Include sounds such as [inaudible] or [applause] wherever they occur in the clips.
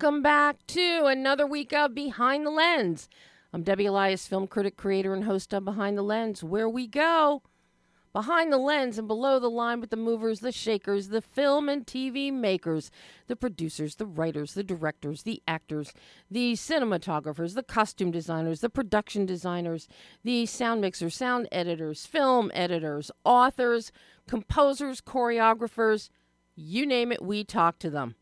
welcome back to another week of Behind the Lens. I'm Debbie Elias, film critic, creator, and host of Behind the Lens, where we go behind the lens and below the line with the movers, the shakers, the film and TV makers, the producers, the writers, the directors, the actors, the cinematographers, the costume designers, the production designers, the sound mixers, sound editors, film editors, authors, composers, choreographers you name it, we talk to them.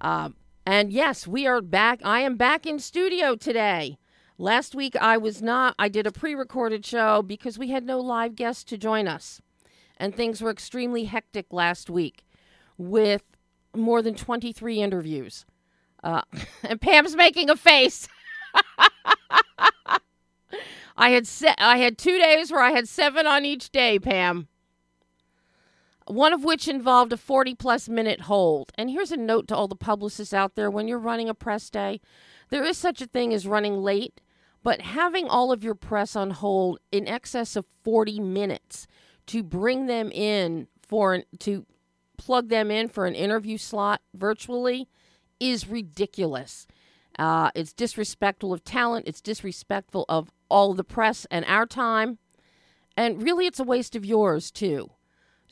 Uh, and yes, we are back. I am back in studio today. Last week I was not. I did a pre recorded show because we had no live guests to join us. And things were extremely hectic last week with more than 23 interviews. Uh, [laughs] and Pam's making a face. [laughs] I had se- I had two days where I had seven on each day, Pam one of which involved a 40 plus minute hold. And here's a note to all the publicists out there when you're running a press day, there is such a thing as running late, but having all of your press on hold in excess of 40 minutes to bring them in for an, to plug them in for an interview slot virtually is ridiculous. Uh, it's disrespectful of talent. It's disrespectful of all the press and our time. And really, it's a waste of yours, too.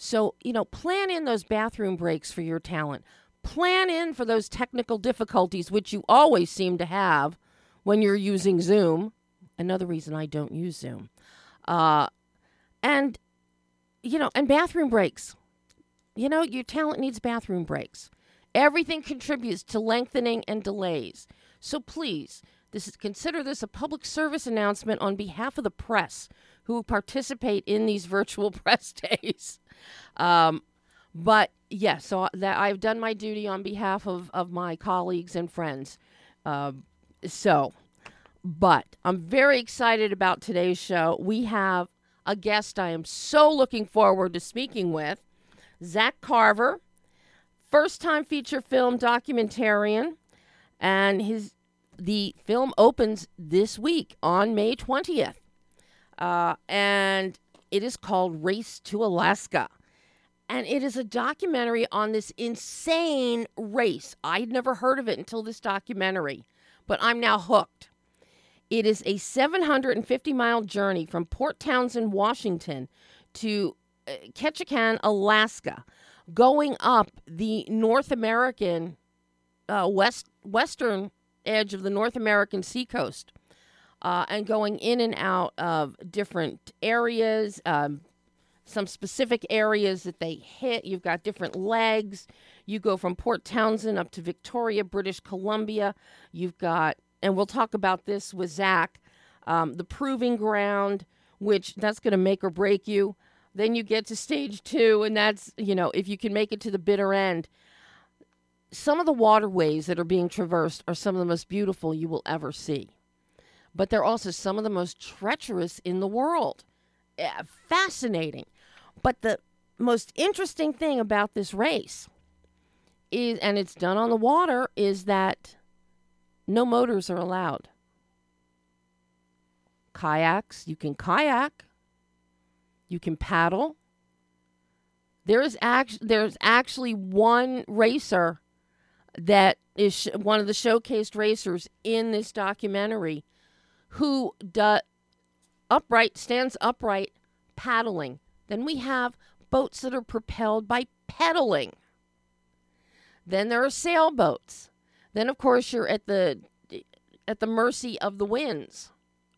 So, you know, plan in those bathroom breaks for your talent. Plan in for those technical difficulties, which you always seem to have when you're using Zoom. Another reason I don't use Zoom. Uh, and, you know, and bathroom breaks. You know, your talent needs bathroom breaks. Everything contributes to lengthening and delays. So please, this is consider this a public service announcement on behalf of the press who participate in these virtual [laughs] press days. Um, but yes, yeah, so that I've done my duty on behalf of, of my colleagues and friends. Uh, so, but I'm very excited about today's show. We have a guest I am so looking forward to speaking with, Zach Carver, first time feature film documentarian, and his the film opens this week on May 20th. Uh, and it is called Race to Alaska. And it is a documentary on this insane race. I'd never heard of it until this documentary, but I'm now hooked. It is a 750 mile journey from Port Townsend, Washington to uh, Ketchikan, Alaska, going up the North American, uh, west, western edge of the North American seacoast uh, and going in and out of different areas, um, some specific areas that they hit. You've got different legs. You go from Port Townsend up to Victoria, British Columbia. You've got, and we'll talk about this with Zach, um, the proving ground, which that's going to make or break you. Then you get to stage two, and that's, you know, if you can make it to the bitter end. Some of the waterways that are being traversed are some of the most beautiful you will ever see but they're also some of the most treacherous in the world. Yeah, fascinating. But the most interesting thing about this race is, and it's done on the water, is that no motors are allowed. Kayaks, you can kayak, you can paddle. There is act- there's actually one racer that is sh- one of the showcased racers in this documentary who does upright stands upright paddling. Then we have boats that are propelled by pedaling. Then there are sailboats. Then of course you're at the at the mercy of the winds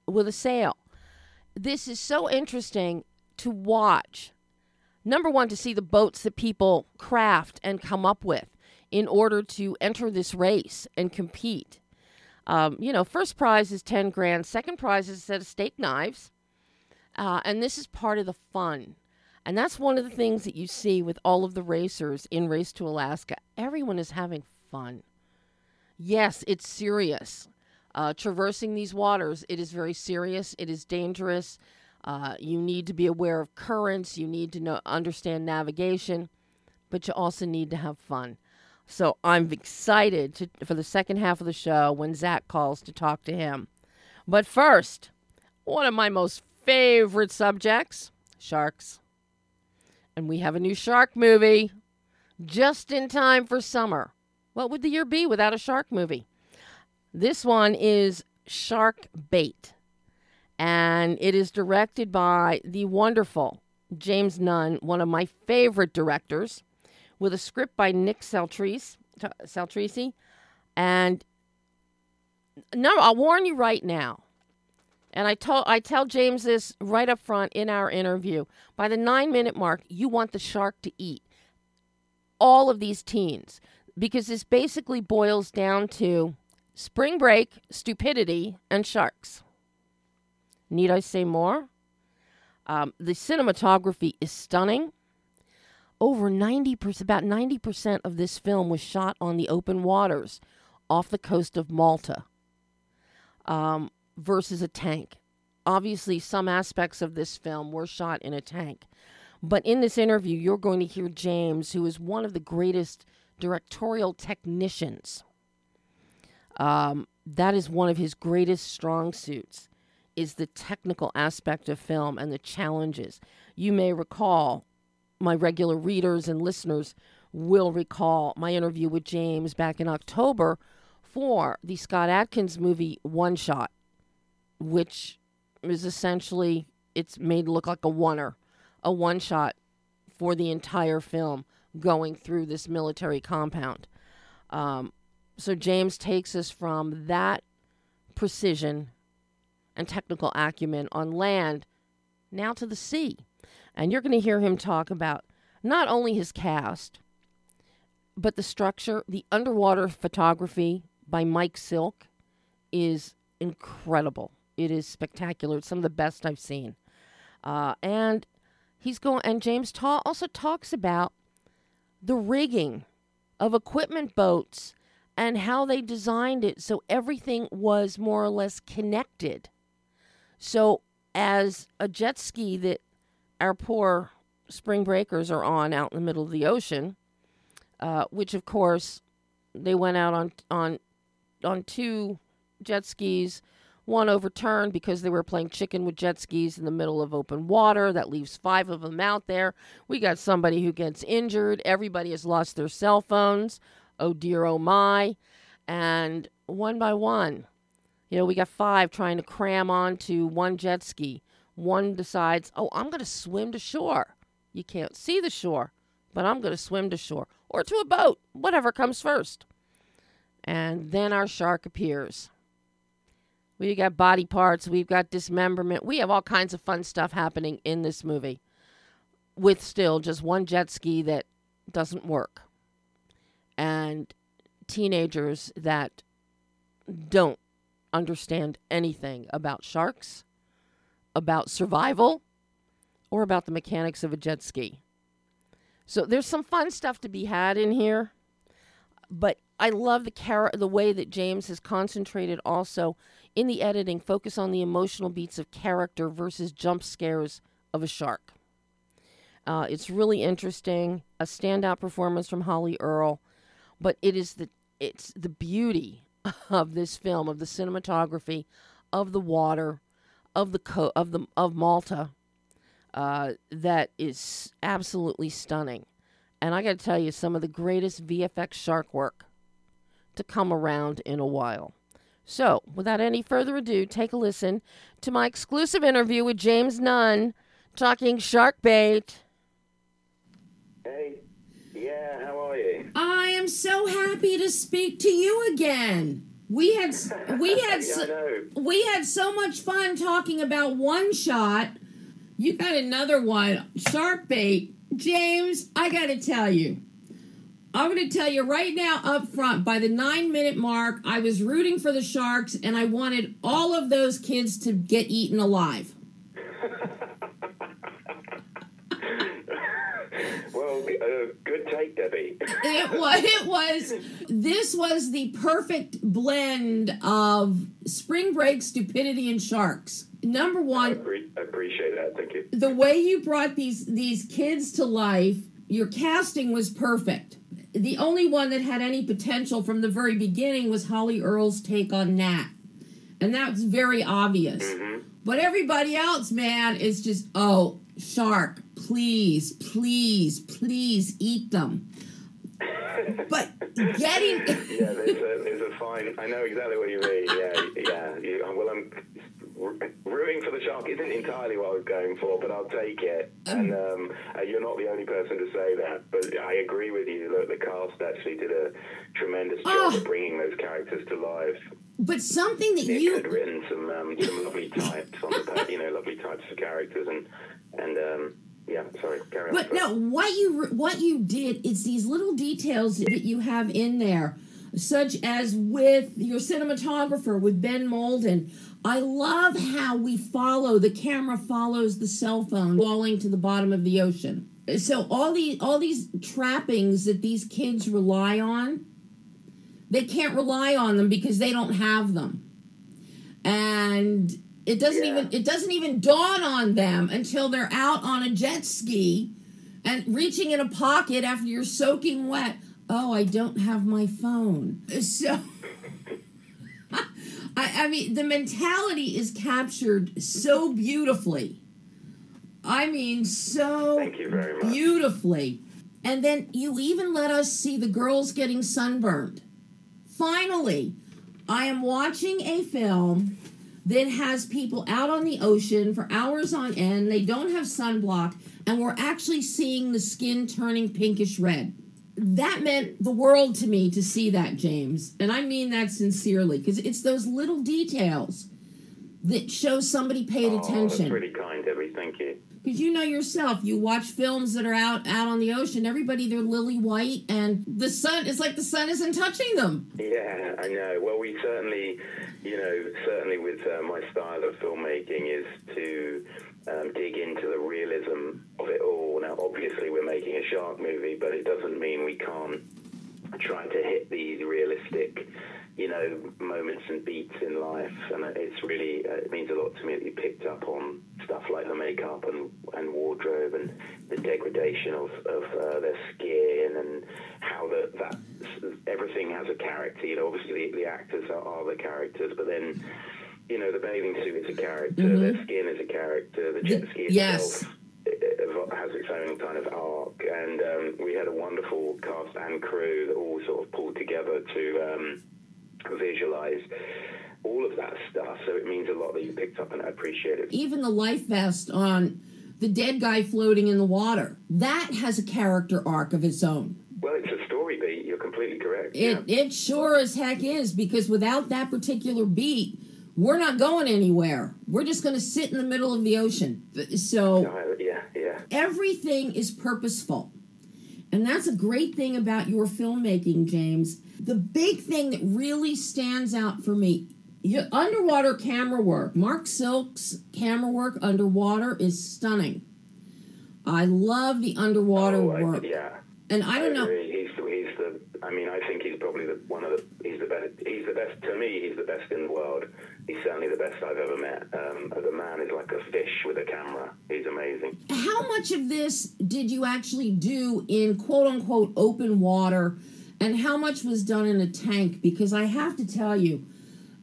with a sail. This is so interesting to watch. Number one, to see the boats that people craft and come up with in order to enter this race and compete. Um, you know, first prize is 10 grand, second prize is a set of steak knives. Uh, and this is part of the fun. And that's one of the things that you see with all of the racers in Race to Alaska. Everyone is having fun. Yes, it's serious. Uh, traversing these waters, it is very serious. It is dangerous. Uh, you need to be aware of currents. You need to know, understand navigation, but you also need to have fun. So I'm excited to, for the second half of the show when Zach calls to talk to him. But first, one of my most favorite subjects sharks. And we have a new shark movie just in time for summer. What would the year be without a shark movie? This one is Shark Bait, and it is directed by the wonderful James Nunn, one of my favorite directors, with a script by Nick Saltrese and no, I'll warn you right now. And I told I tell James this right up front in our interview. By the nine minute mark, you want the shark to eat all of these teens because this basically boils down to spring break, stupidity, and sharks. Need I say more? Um, the cinematography is stunning. Over 90%, about 90% of this film was shot on the open waters off the coast of Malta um, versus a tank. Obviously, some aspects of this film were shot in a tank. But in this interview, you're going to hear James, who is one of the greatest directorial technicians. Um, that is one of his greatest strong suits is the technical aspect of film and the challenges. You may recall, my regular readers and listeners will recall my interview with James back in October for the Scott Adkins movie One Shot, which is essentially it's made look like a oner, a one shot for the entire film going through this military compound. Um, so James takes us from that precision and technical acumen on land now to the sea. And you're going to hear him talk about not only his cast, but the structure, the underwater photography by Mike Silk is incredible. It is spectacular. It's some of the best I've seen. Uh, and he's going, and James also talks about the rigging of equipment boats and how they designed it so everything was more or less connected. So, as a jet ski that our poor spring breakers are on out in the middle of the ocean, uh, which of course they went out on on on two jet skis. One overturned because they were playing chicken with jet skis in the middle of open water. That leaves five of them out there. We got somebody who gets injured. Everybody has lost their cell phones. Oh dear, oh my. And one by one, you know, we got five trying to cram onto one jet ski. One decides, oh, I'm going to swim to shore. You can't see the shore, but I'm going to swim to shore or to a boat, whatever comes first. And then our shark appears. We've got body parts, we've got dismemberment. We have all kinds of fun stuff happening in this movie with still just one jet ski that doesn't work. And teenagers that don't understand anything about sharks, about survival, or about the mechanics of a jet ski. So there's some fun stuff to be had in here, but I love the char- the way that James has concentrated also in the editing, focus on the emotional beats of character versus jump scares of a shark. Uh, it's really interesting, a standout performance from Holly Earl, but it is the it's the beauty [laughs] of this film, of the cinematography, of the water, of the co- of the of Malta, uh, that is absolutely stunning. And I got to tell you, some of the greatest VFX shark work to come around in a while. So, without any further ado, take a listen to my exclusive interview with James Nunn talking shark bait. Hey, yeah, how are you? I am so happy to speak to you again. We had [laughs] we had yeah, so, we had so much fun talking about one shot. You got another one, shark bait. James, I got to tell you, I'm going to tell you right now up front by the nine minute mark, I was rooting for the Sharks and I wanted all of those kids to get eaten alive. [laughs] uh, good take, Debbie. [laughs] it was. It was. This was the perfect blend of spring break stupidity and sharks. Number one, I, pre- I appreciate that. Thank you. The way you brought these these kids to life, your casting was perfect the only one that had any potential from the very beginning was Holly Earl's take on Nat. And that's very obvious. Mm-hmm. But everybody else, man, is just, oh, shark, please, please, please eat them. but getting [laughs] yeah, there's a there's a fine. I know exactly what you mean. Yeah, yeah. You, well, I'm rooting for the shark isn't entirely what I was going for, but I'll take it. And um, uh, you're not the only person to say that, but I agree with you that the cast actually did a tremendous job Oh. of bringing those characters to life. but something that Nick you had written some um, some lovely types on the you know lovely types of characters and and um, yeah. Sorry, carry on. But no, what you what you did is these little details that you have in there, such as with your cinematographer with Ben Moulden. I love how we follow the camera follows the cell phone falling to the bottom of the ocean. So all these all these trappings that these kids rely on, they can't rely on them because they don't have them. And it doesn't Yeah. even it doesn't even dawn on them until they're out on a jet ski and reaching in a pocket after you're soaking wet. Oh, I don't have my phone. So [laughs] I, I mean the mentality is captured so beautifully. I mean so Thank you very much. beautifully. And then you even let us see the girls getting sunburned. Finally, I am watching a film that has people out on the ocean for hours on end. They don't have sunblock, and we're actually seeing the skin turning pinkish red. That meant the world to me to see that, James. And I mean that sincerely, because it's those little details that show somebody paid Oh, that's attention. really kind, Debbie. Thank you. Because you know yourself, you watch films that are out out on the ocean. Everybody they're lily white, and the sun. It's like the sun isn't touching them. Yeah, I know. Well, we certainly, you know, certainly with uh, my style of filmmaking is to um, dig into the realism of it all. Now, obviously, we're making a shark movie, but it doesn't mean we can't try to hit these realistic, you know, moments and beats in life. And it's really, uh, it means a lot to me that you picked up on stuff like the makeup and, and wardrobe and the degradation of, of uh, their skin and how the, that everything has a character. You know, obviously the, the actors are, are the characters, but then, you know, the bathing suit is a character, their skin is a character, the jet ski yes. itself it has its own kind of arc, and um, we had a wonderful cast and crew that all sort of pulled together to um, visualize all of that stuff. So it means a lot that you picked up, and I appreciate it. Even the life vest on the dead guy floating in the water that has a character arc of its own. Well, it's a story beat. You're completely correct. It it sure as heck is because without that particular beat, we're not going anywhere. We're just going to sit in the middle of the ocean. So. yeah, yeah, yeah. everything is purposeful. And that's a great thing about your filmmaking, James. The big thing that really stands out for me, your underwater camera work. Mark Silk's camera work underwater is stunning. I love the underwater Oh, I- work. yeah. And I don't know, agree. He's the, he's the. I mean, I think he's probably the one of the. He's the best. He's the best to me. He's the best in the world. He's certainly the best I've ever met. Um, the man is like a fish with a camera. He's amazing. how much of this did you actually do in quote unquote open water and how much was done in a tank? Because I have to tell you,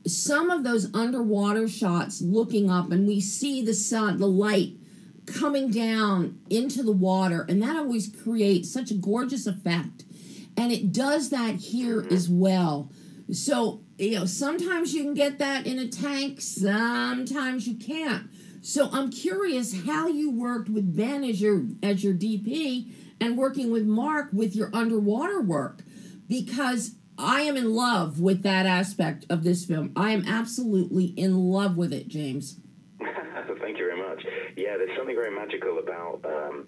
some of those underwater shots looking up and we see the sun, the light coming down into the water, and that always creates such a gorgeous effect. And it does that here as well. So, you know, sometimes you can get that in a tank, sometimes you can't. So I'm curious how you worked with Ben as your as your DP and working with Mark with your underwater work because I am in love with that aspect of this film. I am absolutely in love with it, James. [laughs] Thank you very much. Yeah, there's something very magical about um,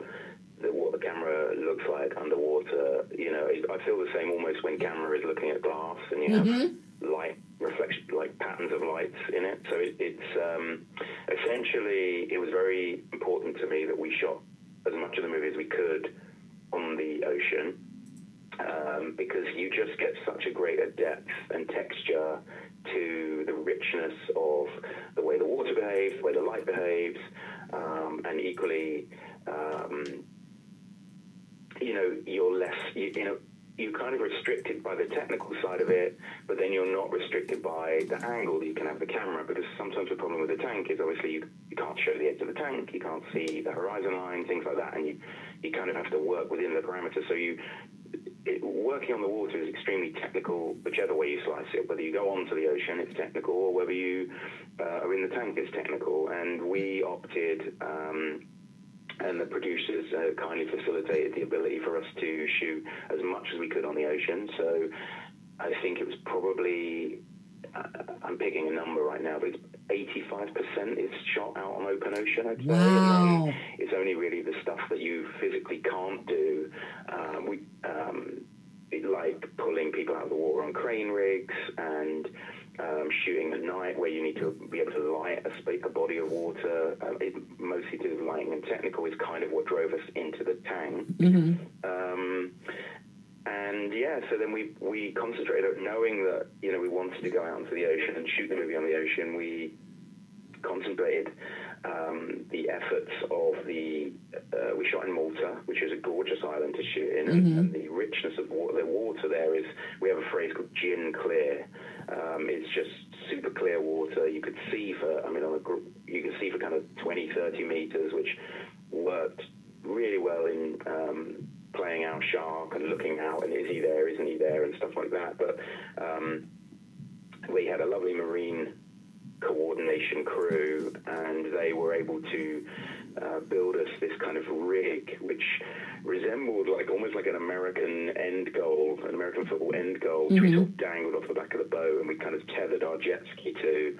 the, what the camera looks like underwater. You know, I feel the same almost when camera is looking at glass and you have light reflection, like patterns of lights in it. So it, it's um, essentially it was very important to me that we shot as much of the movie as we could on the ocean um, because you just get such a greater depth and texture to the richness of the way the water behaves, the way the light behaves, um, and equally, um, you know, you're less, you, you know, you're kind of restricted by the technical side of it, but then you're not restricted by the angle that you can have the camera because sometimes the problem with the tank is obviously you, you can't show the edge of the tank, you can't see the horizon line, things like that, and you, you kind of have to work within the parameters. So you, it, working on the water is extremely technical, whichever way you slice it. Whether you go onto the ocean, it's technical, or whether you uh, are in the tank, it's technical. And we opted. Um, and the producers uh, kindly facilitated the ability for us to shoot as much as we could on the ocean. So I think it was probably, uh, I'm picking a number right now, but it's 85% is shot out on open ocean, I'd say. Wow. It's only really the stuff that you physically can't do. Um, we, um, like pulling people out of the water on crane rigs and um, shooting at night where you need to be able to light a, a body of water. Um, it mostly to do lighting and technical is kind of what drove us into the tank. Um, and yeah, so then we we concentrated, on knowing that you know we wanted to go out into the ocean and shoot the movie on the ocean. We concentrated um, the efforts of the. Uh, we shot in Malta, which is a gorgeous island to shoot in, and, and the richness of water. The water there is. We have a phrase called gin clear. Um, it's just super clear water. You could see for. I mean, on a gr- you can see for kind of 20, 30 meters, which worked really well in. Um, playing our shark and looking out and is he there isn't he there and stuff like that but um, we had a lovely marine coordination crew, and they were able to uh, build us this kind of rig, which resembled like almost like an American end goal, an American football end goal, which we sort of dangled off the back of the boat, and we kind of tethered our jet ski to,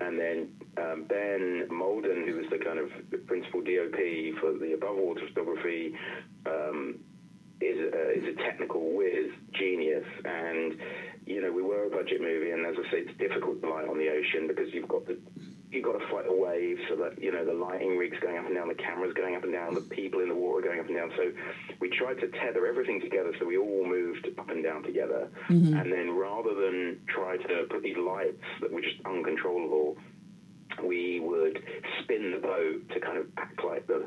and then um, Ben Moulden, who was the kind of principal DOP for the above water photography. Um, is a, is a technical whiz genius, and you know we were a budget movie, and as I say, it's difficult to light on the ocean because you've got the you've got to fight the waves, so that you know the lighting rigs going up and down, the cameras going up and down, the people in the water going up and down. So we tried to tether everything together, so we all moved up and down together, and then rather than try to put these lights that were just uncontrollable, we would spin the boat to kind of like the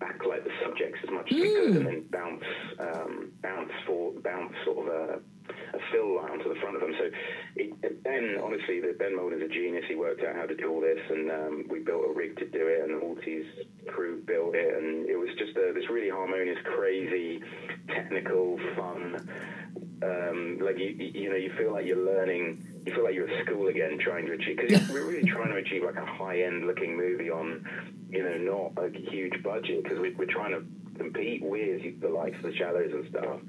backlight the subjects as much as we could, and then bounce, um, bounce for, bounce sort of a, a fill light onto the front of them. So it, Ben, honestly, Ben Moulden's a genius. He worked out how to do all this, and um, we built a rig to do it, and Maltese crew built it, and it was just a, this really harmonious, crazy, technical, fun. Um, like you, you know, you feel like you're learning. You feel like you're at school again, trying to achieve because we're really trying to achieve like a high-end looking movie on, you know, not a huge budget because we, we're trying to compete with the likes of the Shallows and stuff,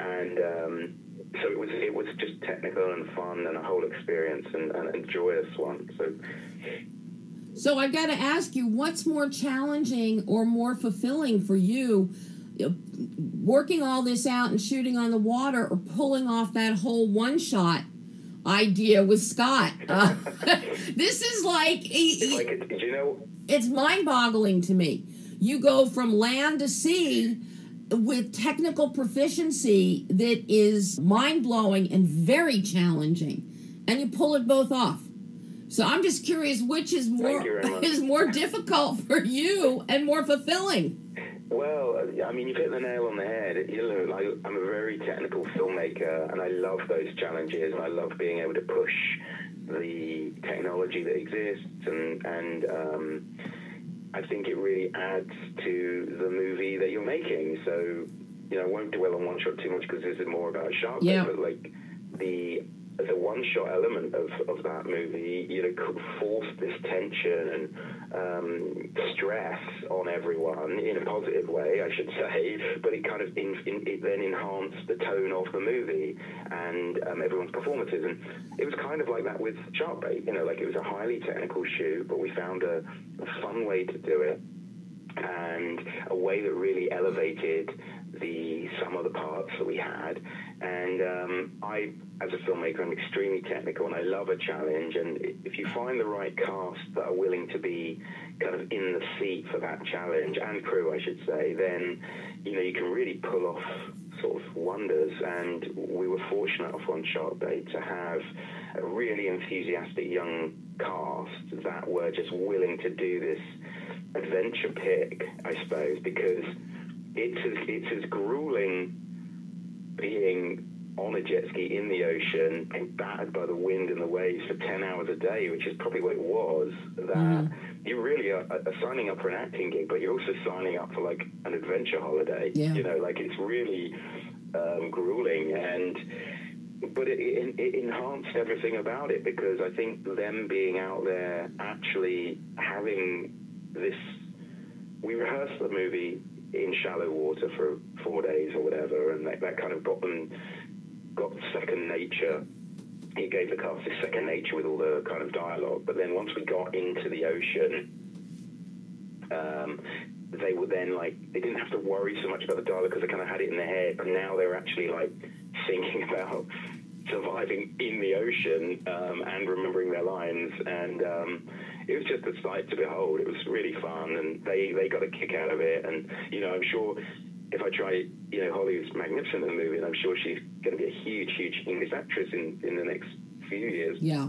and um, so it was it was just technical and fun and a whole experience and, and a joyous one. So So I've got to ask you, what's more challenging or more fulfilling for you, working all this out and shooting on the water, or pulling off that whole one shot idea with Scott? [laughs] Uh, [laughs] this is like, it's like it, you know it's mind boggling to me. You go from land to sea with technical proficiency that is mind blowing and very challenging, and you pull it both off. So I'm just curious, which is more you [laughs] is more difficult for you and more fulfilling? Well, I mean, you've hit the nail on the head. You know, I, I'm a very technical filmmaker, and I love those challenges, and I love being able to push the technology that exists, and and um, I think it really adds to the movie that you're making. So, you know, I won't dwell on one shot too much because this is more about shark, Yeah. but like the the one shot element of, of that movie, you know, could force this tension and um, stress on everyone in a positive way, I should say. But it kind of in, in, it then enhanced the tone of the movie and um, everyone's performances. And it was kind of like that with Sharkbait, you know, like it was a highly technical shoot, but we found a, a fun way to do it and a way that really elevated the some of the parts that we had. And um, I, as a filmmaker, I'm extremely technical, and I love a challenge. And if you find the right cast that are willing to be kind of in the seat for that challenge and crew, I should say, then you know you can really pull off sort of wonders. And we were fortunate off on Sharkbait to have a really enthusiastic young cast that were just willing to do this adventure pick, I suppose, because it's as, it's as grueling being on a jet ski in the ocean and battered by the wind and the waves for 10 hours a day, which is probably what it was, that you really are, are signing up for an acting gig, but you're also signing up for like an adventure holiday. Yeah. You know, like it's really um, grueling and but it, it, it enhanced everything about it because I think them being out there actually having this we rehearsed the movie in shallow water for four days or whatever and that, that kind of got them got second nature he gave the cast this second nature with all the kind of dialogue. But then once we got into the ocean, um, they were then like they didn't have to worry so much about the dialogue because they kind of had it in their head. But now they're actually like thinking [laughs] about surviving in the ocean um, and remembering their lines. And um, it was just a sight to behold. It was really fun, and they they got a kick out of it. And you know, I'm sure if I try, you know, Holly was magnificent in the movie, and I'm sure she's going to be a huge, huge English actress in, in the next few years. Yeah.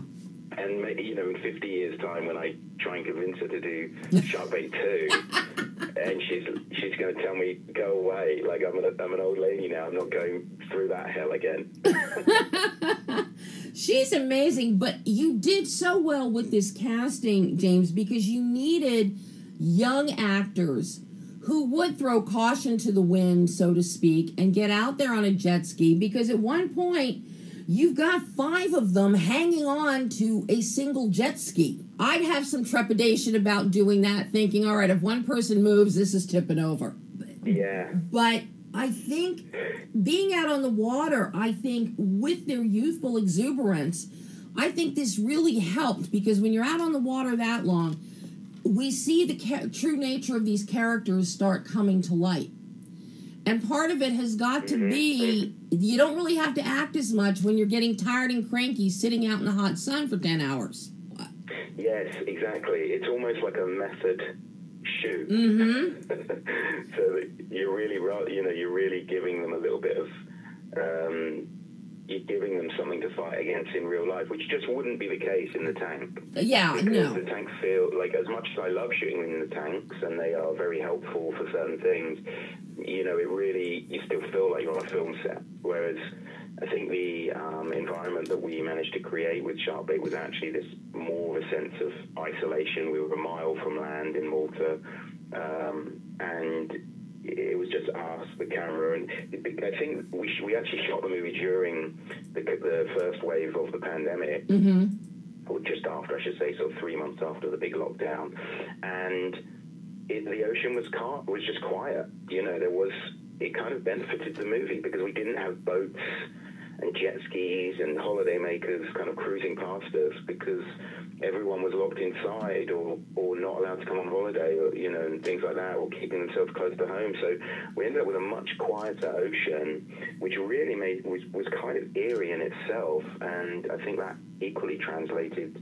And maybe, you know, in 50 years' time, when I try and convince her to do [laughs] Shark Bait 2, and she's she's going to tell me, go away, like I'm an, I'm an old lady now, I'm not going through that hell again. [laughs] she's amazing, but you did so well with this casting, James, because you needed young actors who would throw caution to the wind, so to speak, and get out there on a jet ski because at one point you've got five of them hanging on to a single jet ski. I'd have some trepidation about doing that, thinking, all right, if one person moves, this is tipping over. Yeah. But I think being out on the water, I think with their youthful exuberance, I think this really helped because when you're out on the water that long, we see the ca- true nature of these characters start coming to light. And part of it has got to be you don't really have to act as much when you're getting tired and cranky sitting out in the hot sun for 10 hours. Yes, exactly. It's almost like a method shoot. Mm-hmm. [laughs] so you're really, you know, you're really giving them a little bit of um, you're giving them something to fight against in real life, which just wouldn't be the case in the tank. Yeah, because no. The tanks feel like as much as I love shooting in the tanks, and they are very helpful for certain things. You know, it really you still feel like you're on a film set. Whereas I think the um, environment that we managed to create with Sharkbait was actually this more of a sense of isolation. We were a mile from land in Malta, um, and it was just us, the camera, and I think we we actually shot the movie during the, the first wave of the pandemic, mm-hmm. or just after, I should say, so three months after the big lockdown, and it, the ocean was car- was just quiet. You know, there was it kind of benefited the movie because we didn't have boats jet skis and holiday makers kind of cruising past us because everyone was locked inside or, or not allowed to come on holiday or you know and things like that or keeping themselves close to home. So we ended up with a much quieter ocean which really made was, was kind of eerie in itself. And I think that equally translated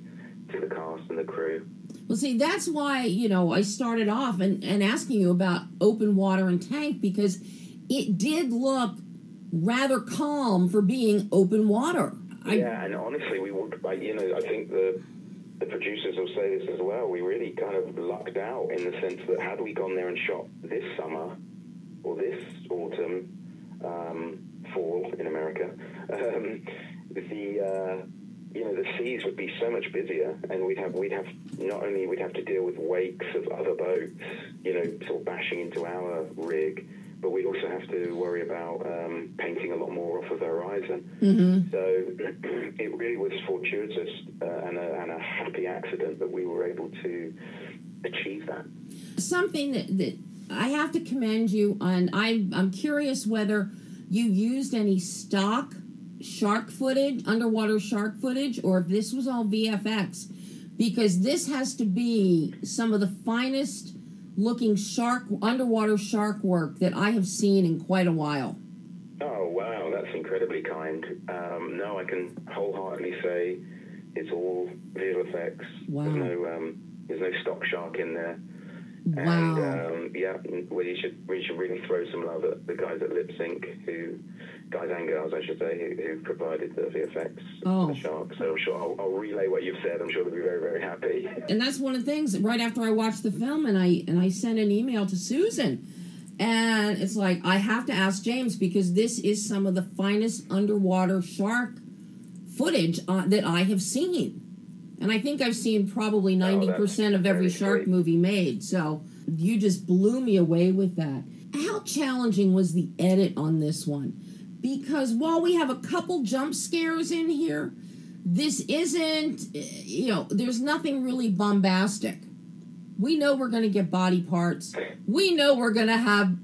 to the cast and the crew. Well see that's why you know I started off and, and asking you about open water and tank because it did look rather calm for being open water. I, yeah, and honestly, we would, you know, I think the the producers will say this as well. We really kind of lucked out in the sense that had we gone there and shot this summer or this autumn, um, fall in America, um, the uh, you know the seas would be so much busier, and we'd have we'd have not only we'd have to deal with wakes of other boats, you know, sort of bashing into our rig but we also have to worry about um, painting a lot more off of the horizon. Mm-hmm. So [clears throat] it really was fortuitous uh, and, a, and, a, happy accident that we were able to achieve that. Something that, that I have to commend you on. I'm, I'm curious whether you used any stock shark footage, underwater shark footage, or if this was all VFX, because this has to be some of the finest looking shark underwater shark work that I have seen in quite a while. Oh wow, that's incredibly kind. Um, no, I can wholeheartedly say it's all visual effects. Wow. There's no um, there's no stock shark in there. Wow. And um, yeah, you should we should really throw some love at the guys at Lip Sync who guys and girls, I should say, who, who provided the VFX oh. the shark. So I'm sure I'll, I'll, relay what you've said. I'm sure they'll be very, very happy. And that's one of the things. Right after I watched the film, and I and I sent an email to Susan, and it's like I have to ask James because this is some of the finest underwater shark footage uh, that I have seen. And I think I've seen probably 90% oh, of every shark great. movie made. So you just blew me away with that. How challenging was the edit on this one? because while we have a couple jump scares in here, this isn't, you know, there's nothing really bombastic. We know we're going to get body parts. We know we're going to have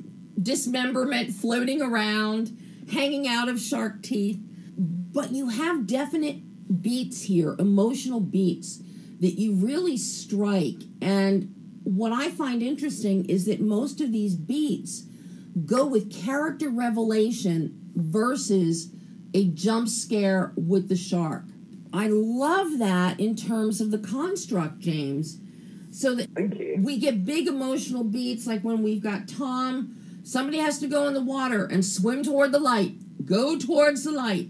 dismemberment floating around, hanging out of shark teeth. But you have definite beats here, emotional beats that you really strike. And what I find interesting is that most of these beats go with character revelation versus a jump scare with the shark. I love that in terms of the construct, James. So that we get big emotional beats like when we've got Tom, somebody has to go in the water and swim toward the light, go towards the light.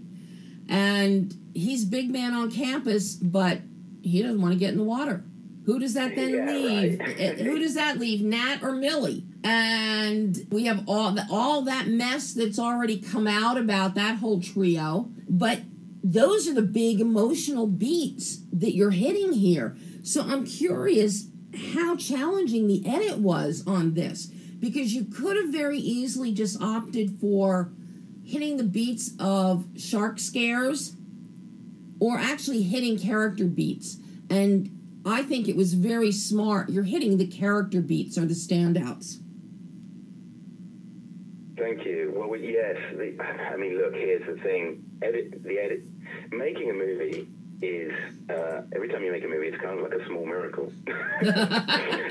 And he's big man on campus, but he doesn't want to get in the water. Who does that then Yeah, leave? right. Eh, Who does that leave? Nat or Millie? And we have all the, all that mess that's already come out about that whole trio. But those are the big emotional beats that you're hitting here. So I'm curious how challenging the edit was on this because you could have very easily just opted for hitting the beats of shark scares or actually hitting character beats. And I think it was very smart. You're hitting the character beats or the standouts. Thank you. Well, yes. The, I mean, look. Here's the thing. Edit the edit. Making a movie is uh, every time you make a movie, it's kind of like a small miracle. [laughs] [laughs]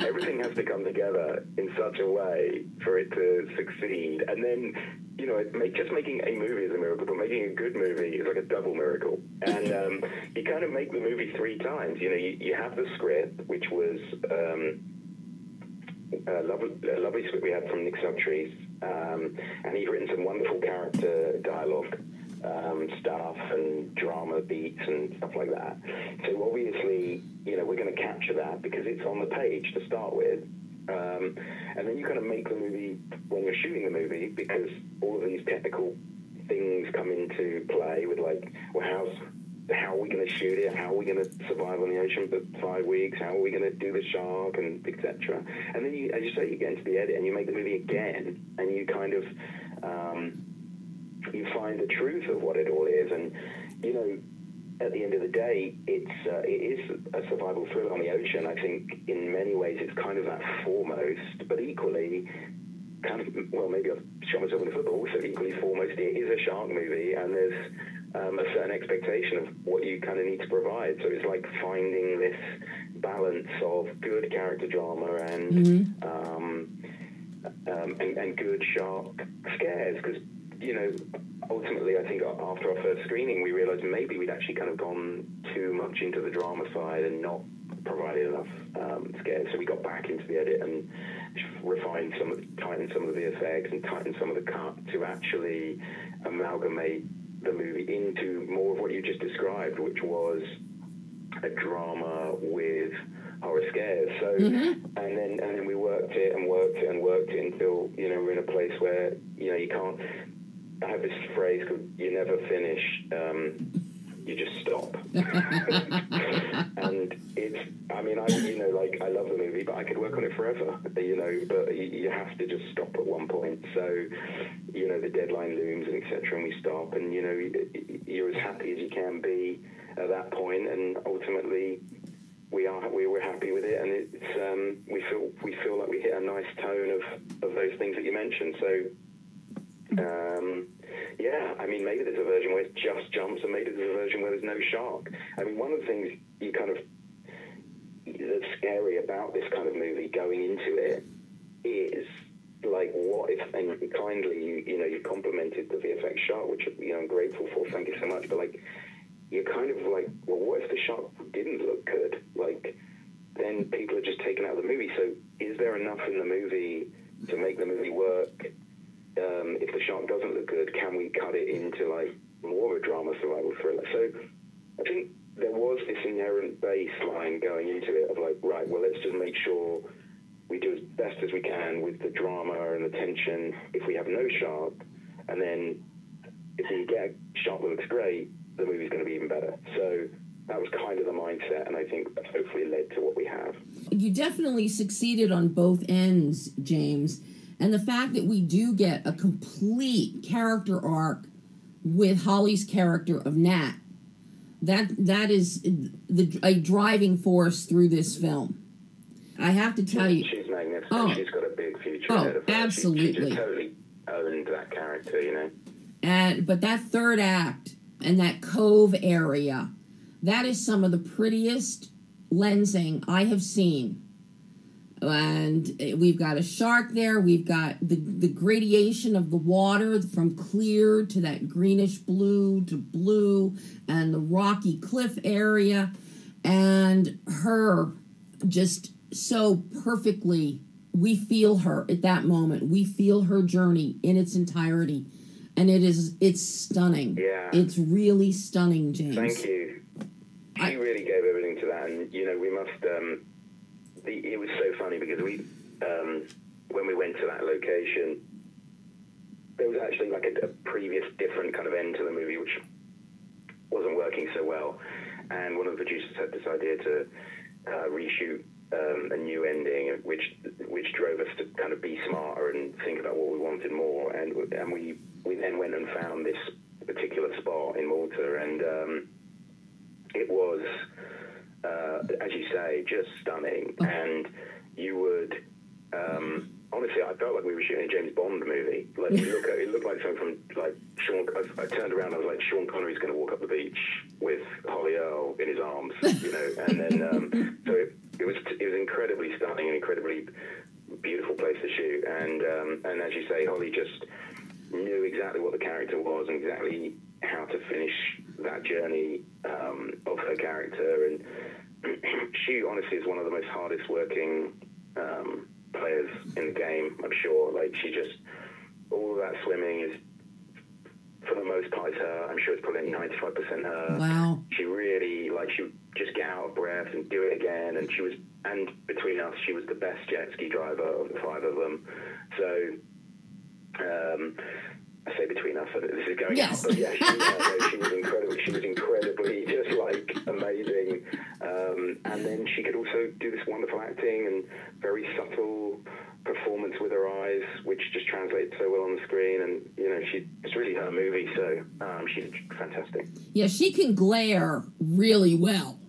Everything has to come together in such a way for it to succeed, and then you know, it make, just making a movie is a miracle, but making a good movie is like a double miracle. And um, [laughs] you kind of make the movie three times. You know, you, you have the script, which was. Um, a lovely, a lovely script we had from Nick Saltrese, um, and he'd written some wonderful character dialogue um, stuff and drama beats and stuff like that. So obviously, you know, we're going to capture that because it's on the page to start with. Um, and then you kind of make the movie when you're shooting the movie because all of these technical things come into play with like, well, how's how are we going to shoot it? How are we going to survive on the ocean for five weeks? How are we going to do the shark and etc. And then you, as you say, you get into the edit and you make the movie again, and you kind of um, you find the truth of what it all is, and you know. At the end of the day, it's uh, it is a survival thriller on the ocean. I think in many ways it's kind of that foremost, but equally kind of well maybe I've shot myself in the foot, but also equally foremost it is a shark movie and there's um, a certain expectation of what you kind of need to provide. So it's like finding this balance of good character drama and um, um, and, and good shark scares because you know ultimately I think after our first screening we realised maybe we'd actually kind of gone too much into the drama side and not provided enough um, scares. So we got back into the edit and refined some of tightened some of the VFX and tightened some of the cut to actually amalgamate the movie into more of what you just described, which was a drama with horror scares. So, and then and then we worked it and worked it and worked it until you know we're in a place where you know you can't. I have this phrase called "you never finish." Um, you just stop. [laughs] and it's, I mean, I, you know, like, I love the movie, but I could work on it forever, you know, but you, you have to just stop at one point. So, you know, the deadline looms and etc. and we stop and, you know, you- you're as happy as you can be at that point and ultimately we are we were happy with it and it's um, we feel we feel like we hit a nice tone of, of those things that you mentioned so um, yeah, I mean, maybe there's a version where it just jumps, and maybe there's a version where there's no shark. I mean, one of the things you kind of that's scary about this kind of movie going into it is like, what if? And kindly, you you know, you complimented the VFX shark, which you know I'm grateful for. Thank you so much. But like, you're kind of like, well, what if the shark didn't look good? Like, then people are just taken out of the movie. So, is there enough in the movie to make the movie work? Um, if the shark doesn't look good, can we cut it into like more of a drama survival thriller? So I think there was this inherent baseline going into it of like, right, well, let's just make sure we do as best as we can with the drama and the tension if we have no shark, and then if we get a shark that looks great, the movie's going to be even better. So that was kind of the mindset, and I think that's hopefully led to what we have. You definitely succeeded on both ends, James. And the fact that we do get a complete character arc with Holly's character of Nat. That that is the a driving force through this film. I have to tell you, She's magnificent. Oh. She's got a big future Oh, ahead of her. She- She, absolutely. just totally owned that character, you know. and but that third act and that cove area, that is some of the prettiest lensing I have seen. And eh, we've got a shark there. We've got the the gradation of the water from clear to that greenish blue to blue, and the rocky cliff area, and her just so perfectly. We feel her at that moment. We feel her journey in its entirety, and it is it's stunning. Yeah. It's really stunning, James. Thank you. She I- really gave everything to that, and you know we must. Um, it was so funny because we, um, when we went to that location, there was actually like a, a previous different kind of end to the movie which wasn't working so well, and one of the producers had this idea to uh, reshoot um, a new ending, which which drove us to kind of be smarter and think about what we wanted more, and and we we then went and found this particular spot in Malta, and um, it was, uh, as you say, just stunning, and you would. Um, honestly, I felt like we were shooting a James Bond movie. Like it looked, it looked like something from like Sean. I, I turned around, I was like, Sean Connery's going to walk up the beach with Holly Earl in his arms, you know. And then, um, [laughs] so it, it was it was incredibly stunning and incredibly beautiful place to shoot. And um, and as you say, Holly just knew exactly what the character was and exactly how to finish that journey um, of her character. And [clears throat] she honestly is one of the most hardest working um, players in the game. I'm sure. Like she just all of that swimming is for the most part is her. I'm sure it's probably 95% her Wow. she really like she would just get out of breath and do it again and she was and between us she was the best jet ski driver of the five of them so um I say between us, so that this is going Yes. out, but yeah, she, uh, no, she was incredibly, she was incredibly [laughs] just like amazing, um, and then she could also do this wonderful acting and very subtle performance with her eyes, which just translates so well on the screen, and you know, she it's really her movie, so um, she's fantastic. Yeah, she can glare really well.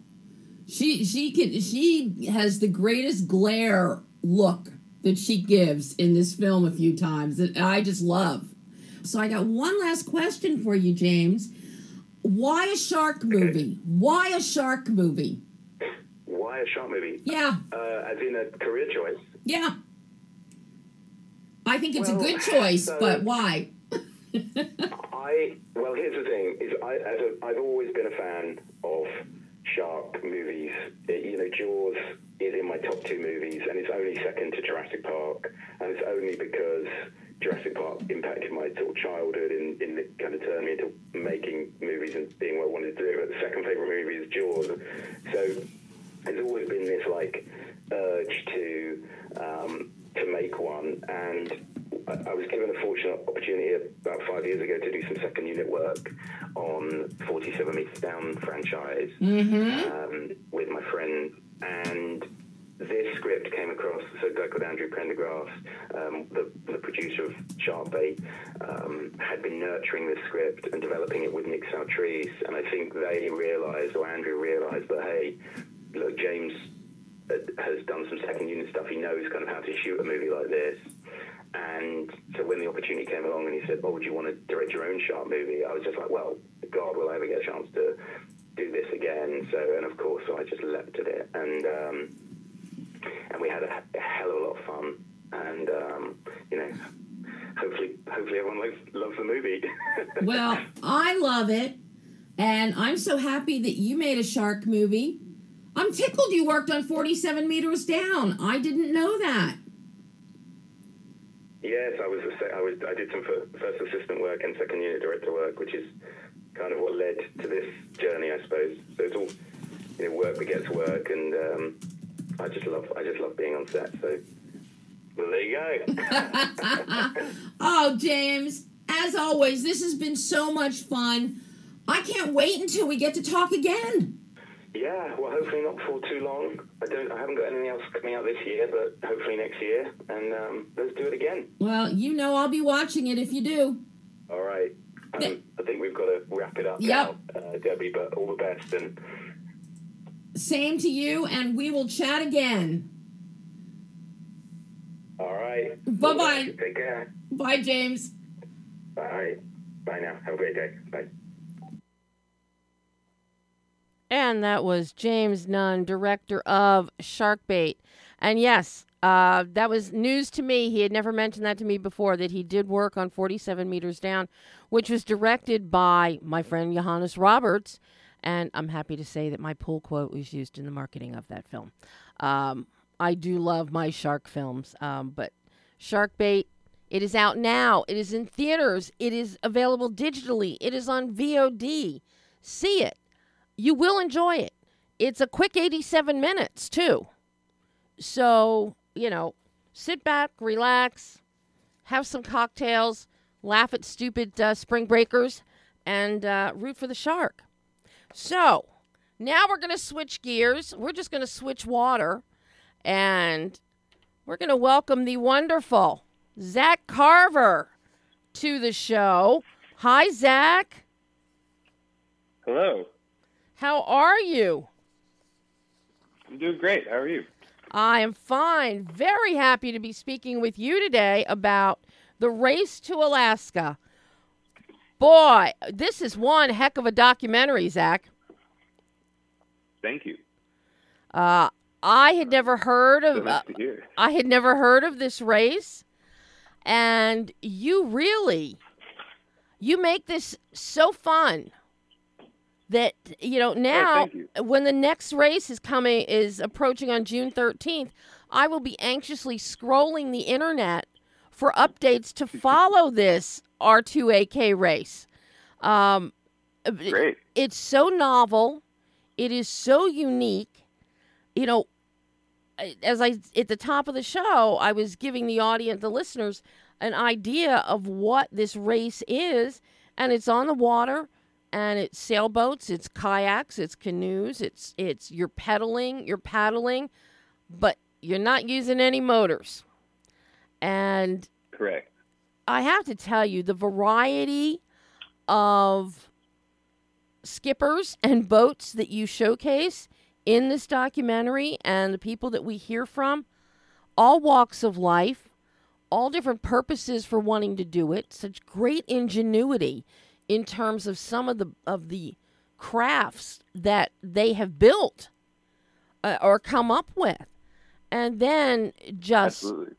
She she can she has the greatest glare look that she gives in this film a few times that I just love. So I got one last question for you, James. Why a shark movie? Why a shark movie? Why a shark movie? Yeah, Uh, as in a career choice. yeah. I think it's Well, a good [laughs] choice, so- but why? [laughs] I well, here's the thing: is I as a, I've always been a fan of shark movies. It- you know, Jaws is in my top two movies, and it's only second to Jurassic Park, and it's only because Jurassic Park impacted my sort of childhood and, it kind of turned me into making movies and being what I wanted to do. But the second favorite movie is Jaws, so there's always been this like urge to um, to make one, and I, I was given a fortunate opportunity about five years ago to do some second unit work on 47 Meters Down franchise um, with my friend, and this script came across. So a guy called Andrew Prendergast, um, the, the producer of Sharkbait, um, had been nurturing this script and developing it with Nick Saltrese, and I think they realised, or Andrew realised, that hey, look, James uh, has done some second unit stuff. He knows kind of how to shoot a movie like this. And so when the opportunity came along and he said, "Oh, would you want to direct your own shark movie?" I was just like, "Well, God, will I ever get a chance to do this again?" So, and of course, I just leapt at it, and um, and we had a, a hell of a lot of fun, and um, you know, hopefully, hopefully everyone loves, loves the movie. [laughs] Well, I love it, and I'm so happy that you made a shark movie. I'm tickled you worked on 47 meters down. I didn't know that. Yes, I was. I was. I did some fir- first assistant work and second unit director work, which is kind of what led to this journey, I suppose. So it's all you know, work begets work, and um, I just love. I just love being on set. So well, there you go. [laughs] Oh, James, as always, this has been so much fun. I can't wait until we get to talk again. Yeah. Well, hopefully not for too long. I don't. I haven't got anything else coming out this year, but hopefully next year, and um, let's do it again. Well, you know I'll be watching it if you do. All right. Um, I think we've got to wrap it up Yep. now, uh, Debbie. But all the best, and Same to you, and we will chat again. all right. Bye-bye. Take care. Bye, James. Bye. Bye now. Have a great day. Bye. And that was James Nunn, director of Sharkbait. And yes, uh, that was news to me. He had never mentioned that to me before that he did work on 47 Meters Down, which was directed by my friend Johannes Roberts. And I'm happy to say that my pull quote was used in the marketing of that film. Um, I do love my shark films, um, but Sharkbait, it is out now. It is in theaters. It is available digitally. It is on VOD. See it you will enjoy it. It's a quick 87 minutes, too. So, you know, sit back, relax, have some cocktails, laugh at stupid uh, spring breakers, and uh, root for the shark. So, now we're going to switch gears. We're just going to switch water, and we're going to welcome the wonderful Zach Carver to the show. Hi, Zach. Hello. How are you? I'm doing great. How are you? I am fine. Very happy to be speaking with you today about the race to Alaska. Boy, this is one heck of a documentary, Zach. Thank you. Uh, I had never heard of. So nice uh. I had never heard of this race, and you really you make this so fun that you know now thank you. when the next race is coming is approaching on June 13th, I will be anxiously scrolling the internet for updates to [laughs] follow this R2AK race. Um, Great. it's so novel it is so unique you know as i at the top of the show i was giving the audience the listeners an idea of what this race is and it's on the water and it's sailboats it's kayaks it's canoes it's it's you're pedaling you're paddling but you're not using any motors and Correct. I have to tell you, the variety of skippers and boats that you showcase in this documentary and the people that we hear from, all walks of life, all different purposes for wanting to do it, such great ingenuity in terms of some of the of the crafts that they have built uh, or come up with. And then just Absolutely.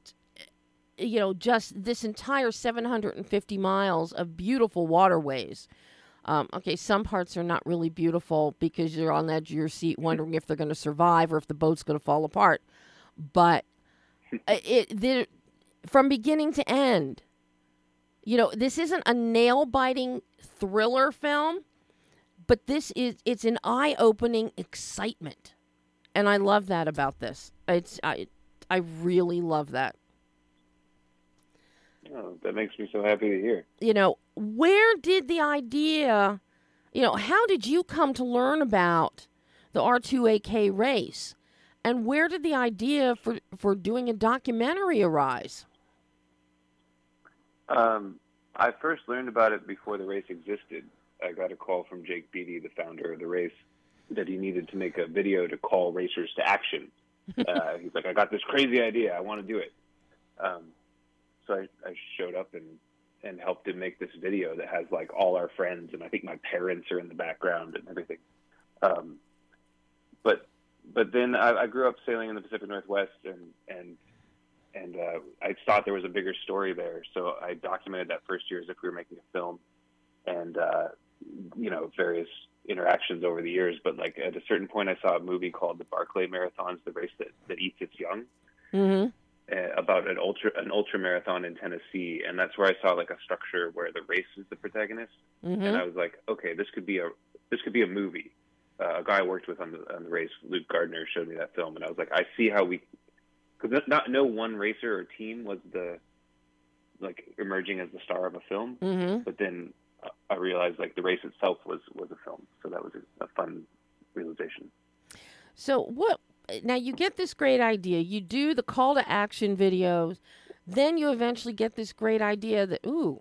you know, just this entire 750 miles of beautiful waterways. Um, okay, some parts are not really beautiful because you're on the edge of your seat wondering if they're going to survive or if the boat's going to fall apart. But [laughs] uh, it, there, from beginning to end, you know, this isn't a nail biting thriller film, but this is it's an eye opening excitement, and I love that about this. It's I I really love that. Oh, that makes me so happy to hear. you know, where did the idea, you know, how did you come to learn about the R2AK race? And where did the idea for, for doing a documentary arise? Um, I first learned about it before the race existed. I got a call from Jake Beattie, the founder of the race, that he needed to make a video to call racers to action. [laughs] uh, he's like, I got this crazy idea. I want to do it. Um, so I, I showed up and, and helped him make this video that has like all our friends and I think my parents are in the background and everything. Um, but but then I, I grew up sailing in the Pacific Northwest and and and uh, I thought there was a bigger story there. So I documented that first year as if we were making a film, and uh, you know various interactions over the years. But like at a certain point, I saw a movie called the Barkley Marathons, the race that, that eats its young, Mm-hmm. uh, about an ultra an ultra marathon in Tennessee, and that's where I saw like a structure where the race is the protagonist, and Mm-hmm. I was like, okay, this could be a this could be a movie. Uh, a guy I worked with on the on the race, Luke Gardner, showed me that film, and I was like, I see how we because not no one racer or team was the like emerging as the star of a film, Mm-hmm. but then uh, I realized like the race itself was was a film, so that was a, a fun realization. So what? Now you get this great idea. You do the call to action videos, then you eventually get this great idea that ooh,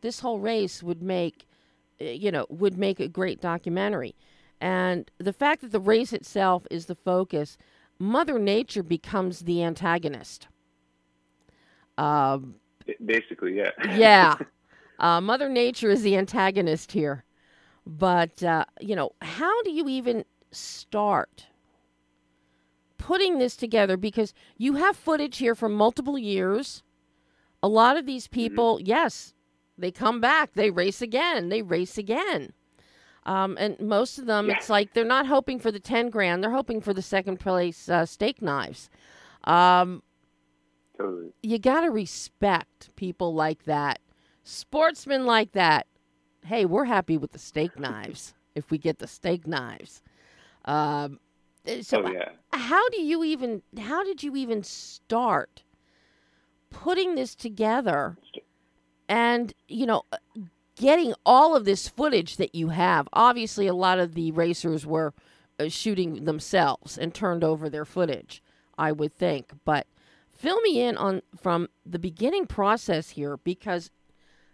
this whole race would make, uh, you know, would make a great documentary. And the fact that the race itself is the focus, Mother Nature becomes the antagonist. Um, Basically, yeah. yeah. [laughs] Uh, Mother Nature is the antagonist here. But, uh, you know, how do you even start putting this together? Because you have footage here from multiple years. A lot of these people, yes, they come back, they race again, they race again. Um, and most of them, Yeah. it's like they're not hoping for the 10 grand, they're hoping for the second place uh, steak knives. Um, Totally. you got to respect people like that, sportsmen like that. Hey, we're happy with the steak knives if we get the steak knives. Um, uh, so, oh yeah. how do you even? How did you even start putting this together? And you know, getting all of this footage that you have. Obviously, a lot of the racers were uh, shooting themselves and turned over their footage. I would think, but fill me in on from the beginning process here because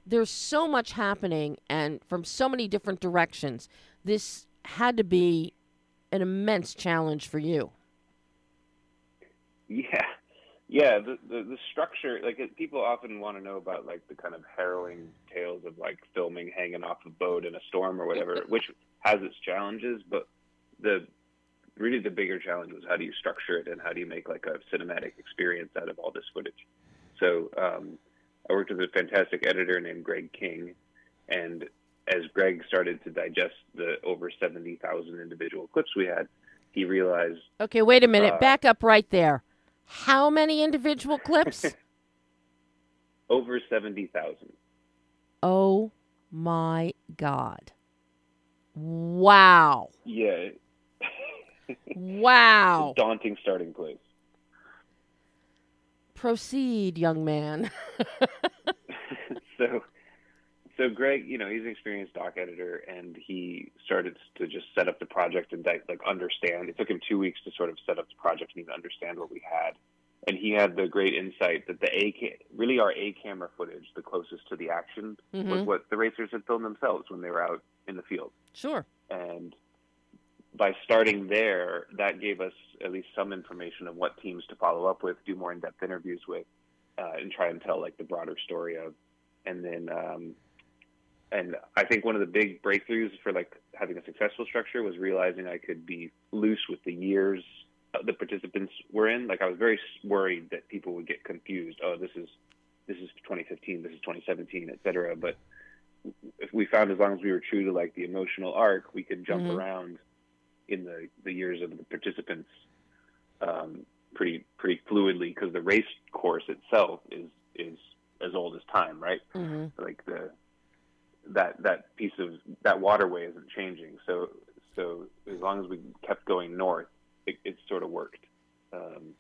there's so much happening and from so many different directions. This had to be an immense challenge for you. Yeah, yeah. The, the the structure, like it, people often want to know about like the kind of harrowing tales of like filming hanging off a boat in a storm or whatever, [laughs] which has its challenges. But the really the bigger challenge was how do you structure it and how do you make like a cinematic experience out of all this footage. So um, I worked with a fantastic editor named Greg King, and as Greg started to digest the over seventy thousand individual clips we had, he realized Okay, wait a minute. Uh, Back up right there. How many individual clips? [laughs] over seventy thousand. oh my God. Wow. Yeah, Wow. [laughs] daunting starting place. Proceed, young man. [laughs] so, so Greg, you know, he's an experienced doc editor, and he started to just set up the project and like understand. It took him two weeks to sort of set up the project and even understand what we had. And he had the great insight that the A ca- really our A camera footage, the closest to the action, was Mhm. what the racers had filmed themselves when they were out in the field. Sure. And by starting there, that gave us at least some information of what teams to follow up with, do more in-depth interviews with, uh, and try and tell like the broader story of. And then, um, and I think one of the big breakthroughs for like having a successful structure was realizing I could be loose with the years the participants were in. Like I was very worried that people would get confused. Oh, this is this is 2015, this is 2017, et cetera. But if we found as long as we were true to like the emotional arc, we could jump Mhm. around in the the years of the participants um, pretty pretty fluidly because the race course itself is is as old as time, right? hmm Like the that that piece of that waterway isn't changing. So so as long as we kept going north, it, it sort of worked. Um,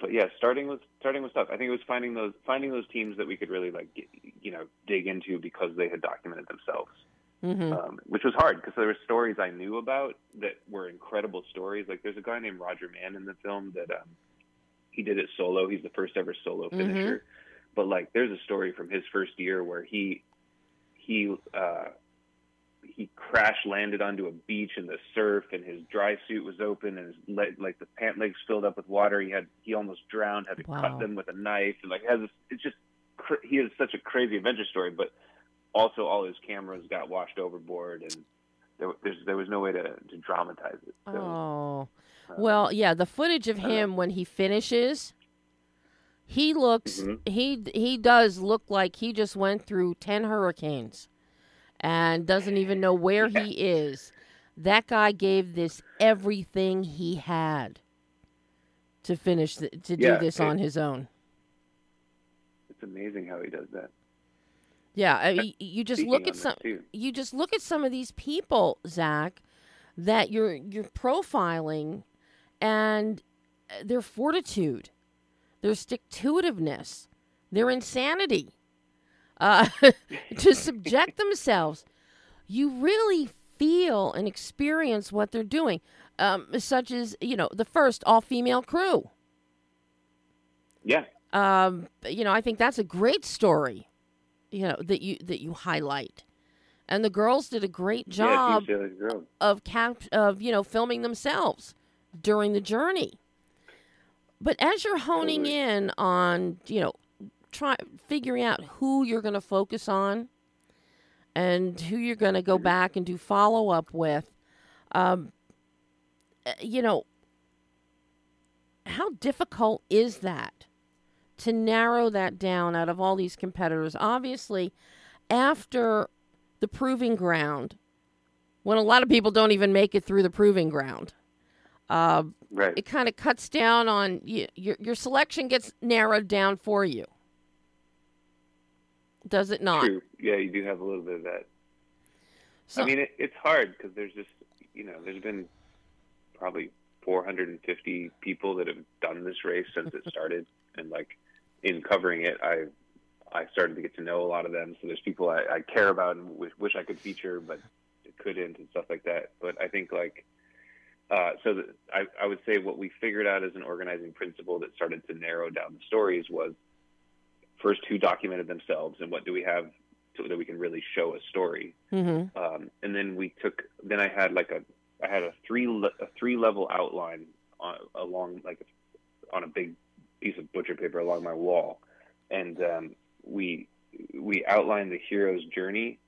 but yeah, starting with starting with stuff. I think it was finding those finding those teams that we could really like get, you know dig into because they had documented themselves hmm um, which was hard because there were stories I knew about that were incredible stories. Like there's a guy named Roger Mann in the film that um, he did it solo. He's the first ever solo Mhm. finisher. But like there's a story from his first year where he he uh, he crash landed onto a beach in the surf and his dry suit was open and his leg, like the pant legs filled up with water. He had he almost drowned. Had to Wow. cut them with a knife and like has this, it's just cr- he has such a crazy adventure story, but also all his cameras got washed overboard and there, there's, there was no way to, to dramatize it. So, Oh. uh, Well, yeah, the footage of him when he finishes, he looks Mhm. he he does look like he just went through 10 hurricanes and doesn't even know where he is. That guy gave this everything he had to finish the, to do this it- on his own. it's amazing how he does that. Yeah, I mean, you just Speaking look at some you just look at some of these people, Zach, that you're you're profiling, and their fortitude, their stick to itiveness, their insanity, uh, [laughs] to subject themselves. You really feel and experience what they're doing, um, such as you know the first all female crew. Yeah, Um, you know, I think that's a great story. you know that you that you highlight. And the girls did a great job Girl. of cap of you know filming themselves during the journey. But as you're honing in on you know try figuring out who you're going to focus on and who you're going to go back and do follow up with, um, uh, you know, how difficult is that to narrow that down out of all these competitors? Obviously, after the proving ground, when a lot of people don't even make it through the proving ground, uh, Right. it kind of cuts down on y your your selection gets narrowed down for you. Does it not? True. Yeah, you do have a little bit of that. So, I mean, it, it's hard because there's just, you know, there's been probably 450 people that have done this race since it started, [laughs] and like in covering it, I I started to get to know a lot of them. So there's people I, I care about and wish, wish I could feature, but couldn't and stuff like that. But I think like. Uh, so that I, I would say what we figured out as an organizing principle that started to narrow down the stories was first who documented themselves and what do we have so that we can really show a story. Mhm. um, and then we took then i had like a i had a three le- a three level outline on, along like on a big piece of butcher paper along my wall. And um, we we outlined the hero's journey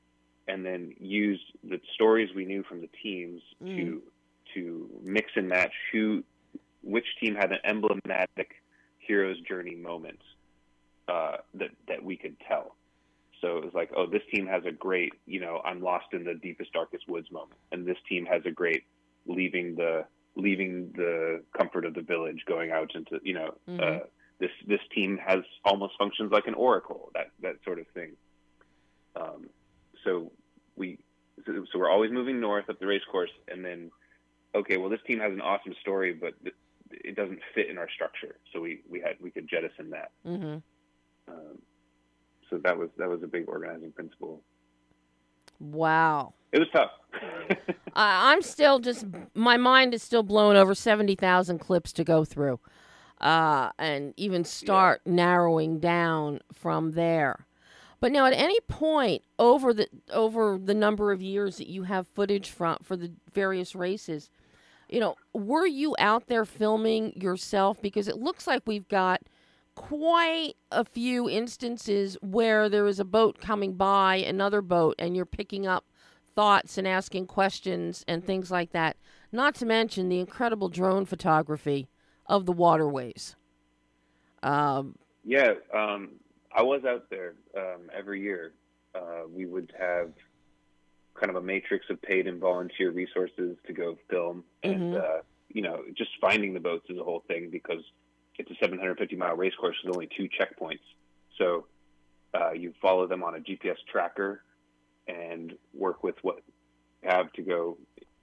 and then used the stories we knew from the teams to to mix and match who which team had an emblematic hero's journey moment uh, that that we could tell so it was like, oh, this team has a great, you know, I'm lost in the deepest, darkest woods moment, and this team has a great leaving the leaving the comfort of the village, going out into, you know, uh, Mhm. this this team has almost functions like an oracle, that that sort of thing. Um, so we so, so we're always moving north up the race course, and then okay, well, this team has an awesome story, but th- it doesn't fit in our structure, so we we had we could jettison that. Mhm. Um, so that was that was a big organizing principle. Wow. It was tough. [laughs] I, I'm still just my mind is still blown over seventy thousand clips to go through, uh, and even start narrowing down from there. But now, at any point over the over the number of years that you have footage from for the various races, you know, were you out there filming yourself? Because it looks like we've got quite a few instances where there is a boat coming by another boat, and you're picking up thoughts and asking questions and things like that. Not to mention the incredible drone photography of the waterways. Um, yeah, um, I was out there um, every year. Uh, we would have kind of a matrix of paid and volunteer resources to go film, and Mhm. uh, you know, just finding the boats is a whole thing because it's a 750 mile race course with only two checkpoints. So uh, you follow them on a GPS tracker and work with what you have to go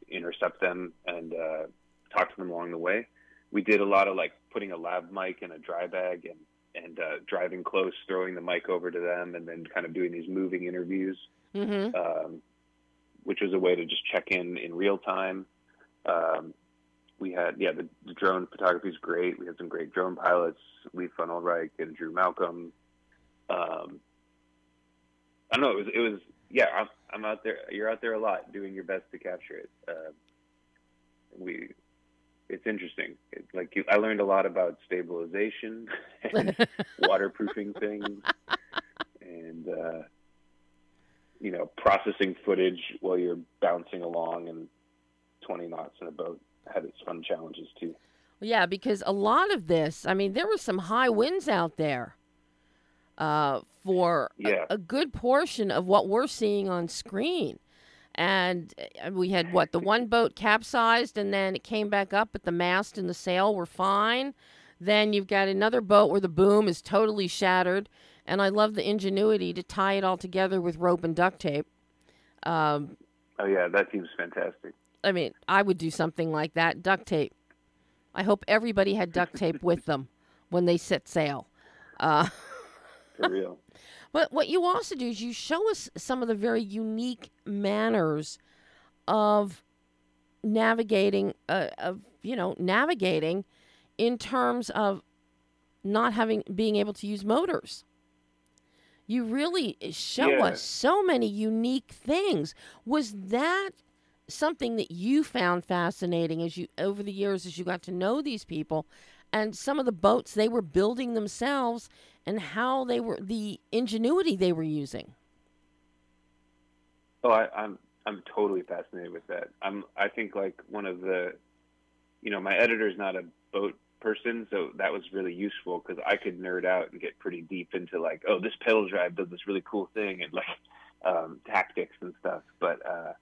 intercept them and uh, talk to them along the way. We did a lot of like putting a lav mic in a dry bag and and uh, driving close, throwing the mic over to them, and then kind of doing these moving interviews, mhm. um, which was a way to just check in in real time. Um, we had yeah, the, the drone photography is great. We had some great drone pilots, Lee Funnelreich and Drew Malcolm. Um, I don't know. It was it was yeah. I'm, I'm out there. You're out there a lot, doing your best to capture it. Uh, we it's interesting. It, like you, I learned a lot about stabilization [laughs] and [laughs] waterproofing things, and uh, you know, processing footage while you're bouncing along and 20 knots in a boat had its fun challenges too. Yeah, because a lot of this, I mean, there were some high winds out there uh, for a- Yeah. a, good portion of what we're seeing on screen. And uh, we had what the one boat capsized, and then it came back up, but the mast and the sail were fine. Then you've got another boat where the boom is totally shattered, and I love the ingenuity to tie it all together with rope and duct tape. Um, Oh yeah, that seems fantastic. I mean, I would do something like that. Duct tape. I hope everybody had duct tape [laughs] with them when they set sail. Uh, For real. [laughs] but what you also do is you show us some of the very unique manners of navigating, uh, of you know, navigating in terms of not having being able to use motors. You really eh, show Yeah. us so many unique things. Was that something that you found fascinating as you over the years as you got to know these people and some of the boats they were building themselves and how they were the ingenuity they were using? Oh, I, I'm I'm totally fascinated with that. I'm I think like one of the, you know, my editor's not a boat person, so that was really useful because I could nerd out and get pretty deep into like, oh, this pedal drive does this really cool thing and like [laughs] um, tactics and stuff. But uh,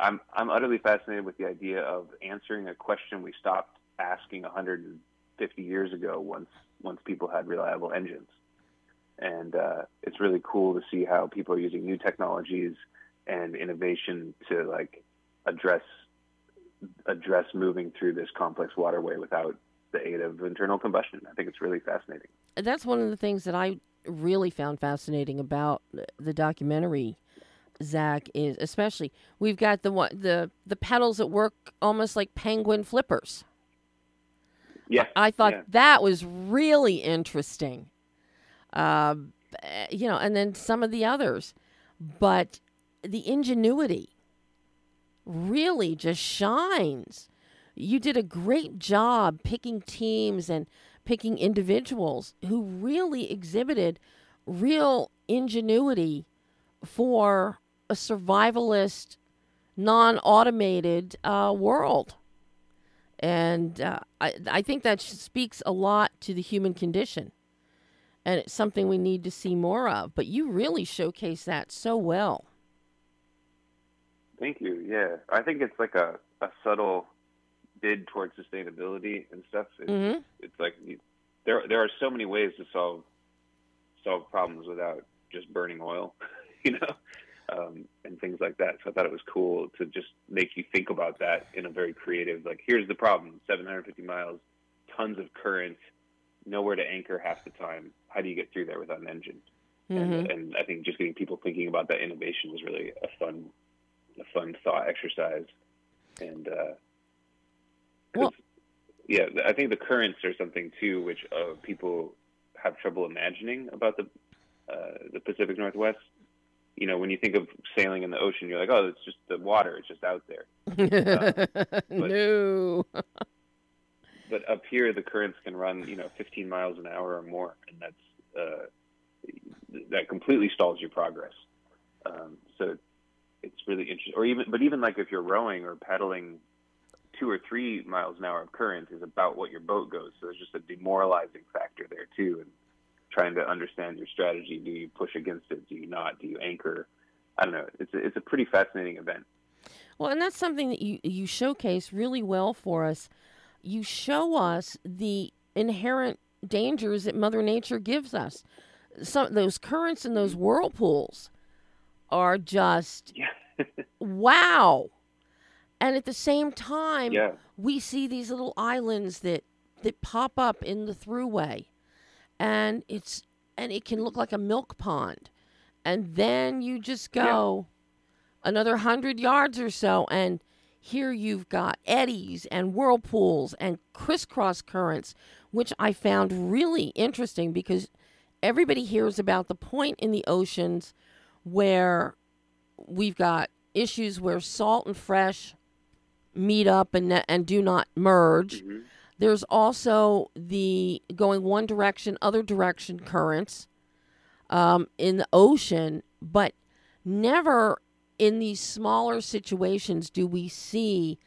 I'm I'm utterly fascinated with the idea of answering a question we stopped asking 150 years ago once once people had reliable engines. And uh, it's really cool to see how people are using new technologies and innovation to like address address moving through this complex waterway without the aid of internal combustion. I think it's really fascinating. That's one of the things that I really found fascinating about the documentary. Zach is especially we've got the one the the pedals that work almost like penguin flippers. Yeah, I thought yeah. that was really interesting. Um, eh, you know, and then some of the others, but the ingenuity really just shines. You did a great job picking teams and picking individuals who really exhibited real ingenuity for a survivalist, non automated uh, world. And uh, I, I think that speaks a lot to the human condition. And it's something we need to see more of. But you really showcase that so well. Thank you. Yeah, I think it's like a, a subtle bid towards sustainability and stuff. It's, hmm it's like you, there there are so many ways to solve solve problems without just burning oil, [laughs] you know, um, and things like that. So I thought it was cool to just make you think about that in a very creative. Like, here's the problem: 750 miles, tons of current, nowhere to anchor half the time. How do you get through there without an engine? hmm And, and I think just getting people thinking about that innovation was really a fun, a fun thought exercise. And uh, Well- yeah, I think the currents are something too, which uh, people have trouble imagining about the uh, the Pacific Northwest. You know, when you think of sailing in the ocean, you're like, oh, it's just the water; it's just out there. [laughs] no. [laughs] But up here, the currents can run, you know, 15 miles an hour or more, and that's uh, that completely stalls your progress. Um, so it's really interesting. Or even, but even like if you're rowing or paddling, two or three miles an hour of current is about what your boat goes. So there's just a demoralizing factor there too, and trying to understand your strategy. Do you push against it? Do you not? Do you anchor? I don't know. It's a, it's a pretty fascinating event. Well, and that's something that you you showcase really well for us. You show us the inherent dangers that Mother Nature gives us. Some those currents and those whirlpools are just [laughs] Yeah. wow. And at the same time, Yeah. we see these little islands that that pop up in the throughway. And it's and it can look like a milk pond. And then you just go another hundred yards or so and here you've got eddies and whirlpools and crisscross currents which i found really interesting because everybody hears about the point in the oceans where we've got issues where salt and fresh meet up and and do not merge. Mhm. There's also the going one direction, other direction currents um, in the ocean, but never in these smaller situations do we see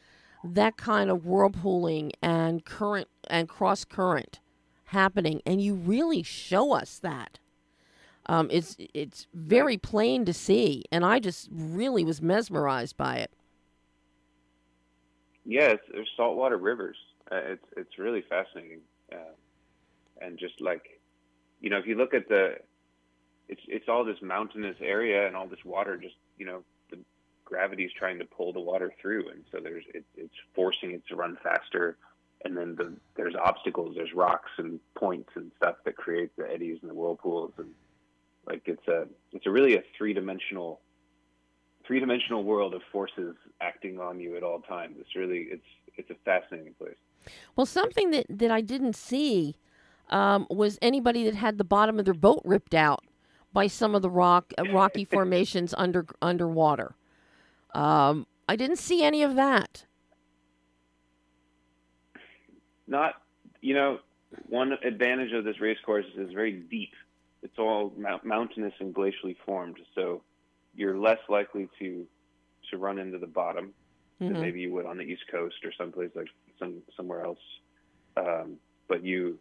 that kind of whirlpooling and current and cross current happening. And you really show us that. Um, it's it's very plain to see, and I just really was mesmerized by it. Yeah, there's saltwater rivers. Uh, it's it's really fascinating, uh, and just like, you know, if you look at the, it's it's all this mountainous area and all this water. Just you know, the gravity's trying to pull the water through, and so there's it, it's forcing it to run faster. And then the, there's obstacles, there's rocks and points and stuff that create the eddies and the whirlpools, and like it's a it's a really a three dimensional three dimensional world of forces acting on you at all times. It's really it's it's a fascinating place. Well, something that, that I didn't see um, was anybody that had the bottom of their boat ripped out by some of the rock uh, rocky [laughs] formations under underwater. Um, I didn't see any of that. Not, you know, one advantage of this race course is it's very deep. It's all mount- mountainous and glacially formed, so you're less likely to to run into the bottom than Mhm. maybe you would on the East Coast or someplace like some somewhere else. Um, but you,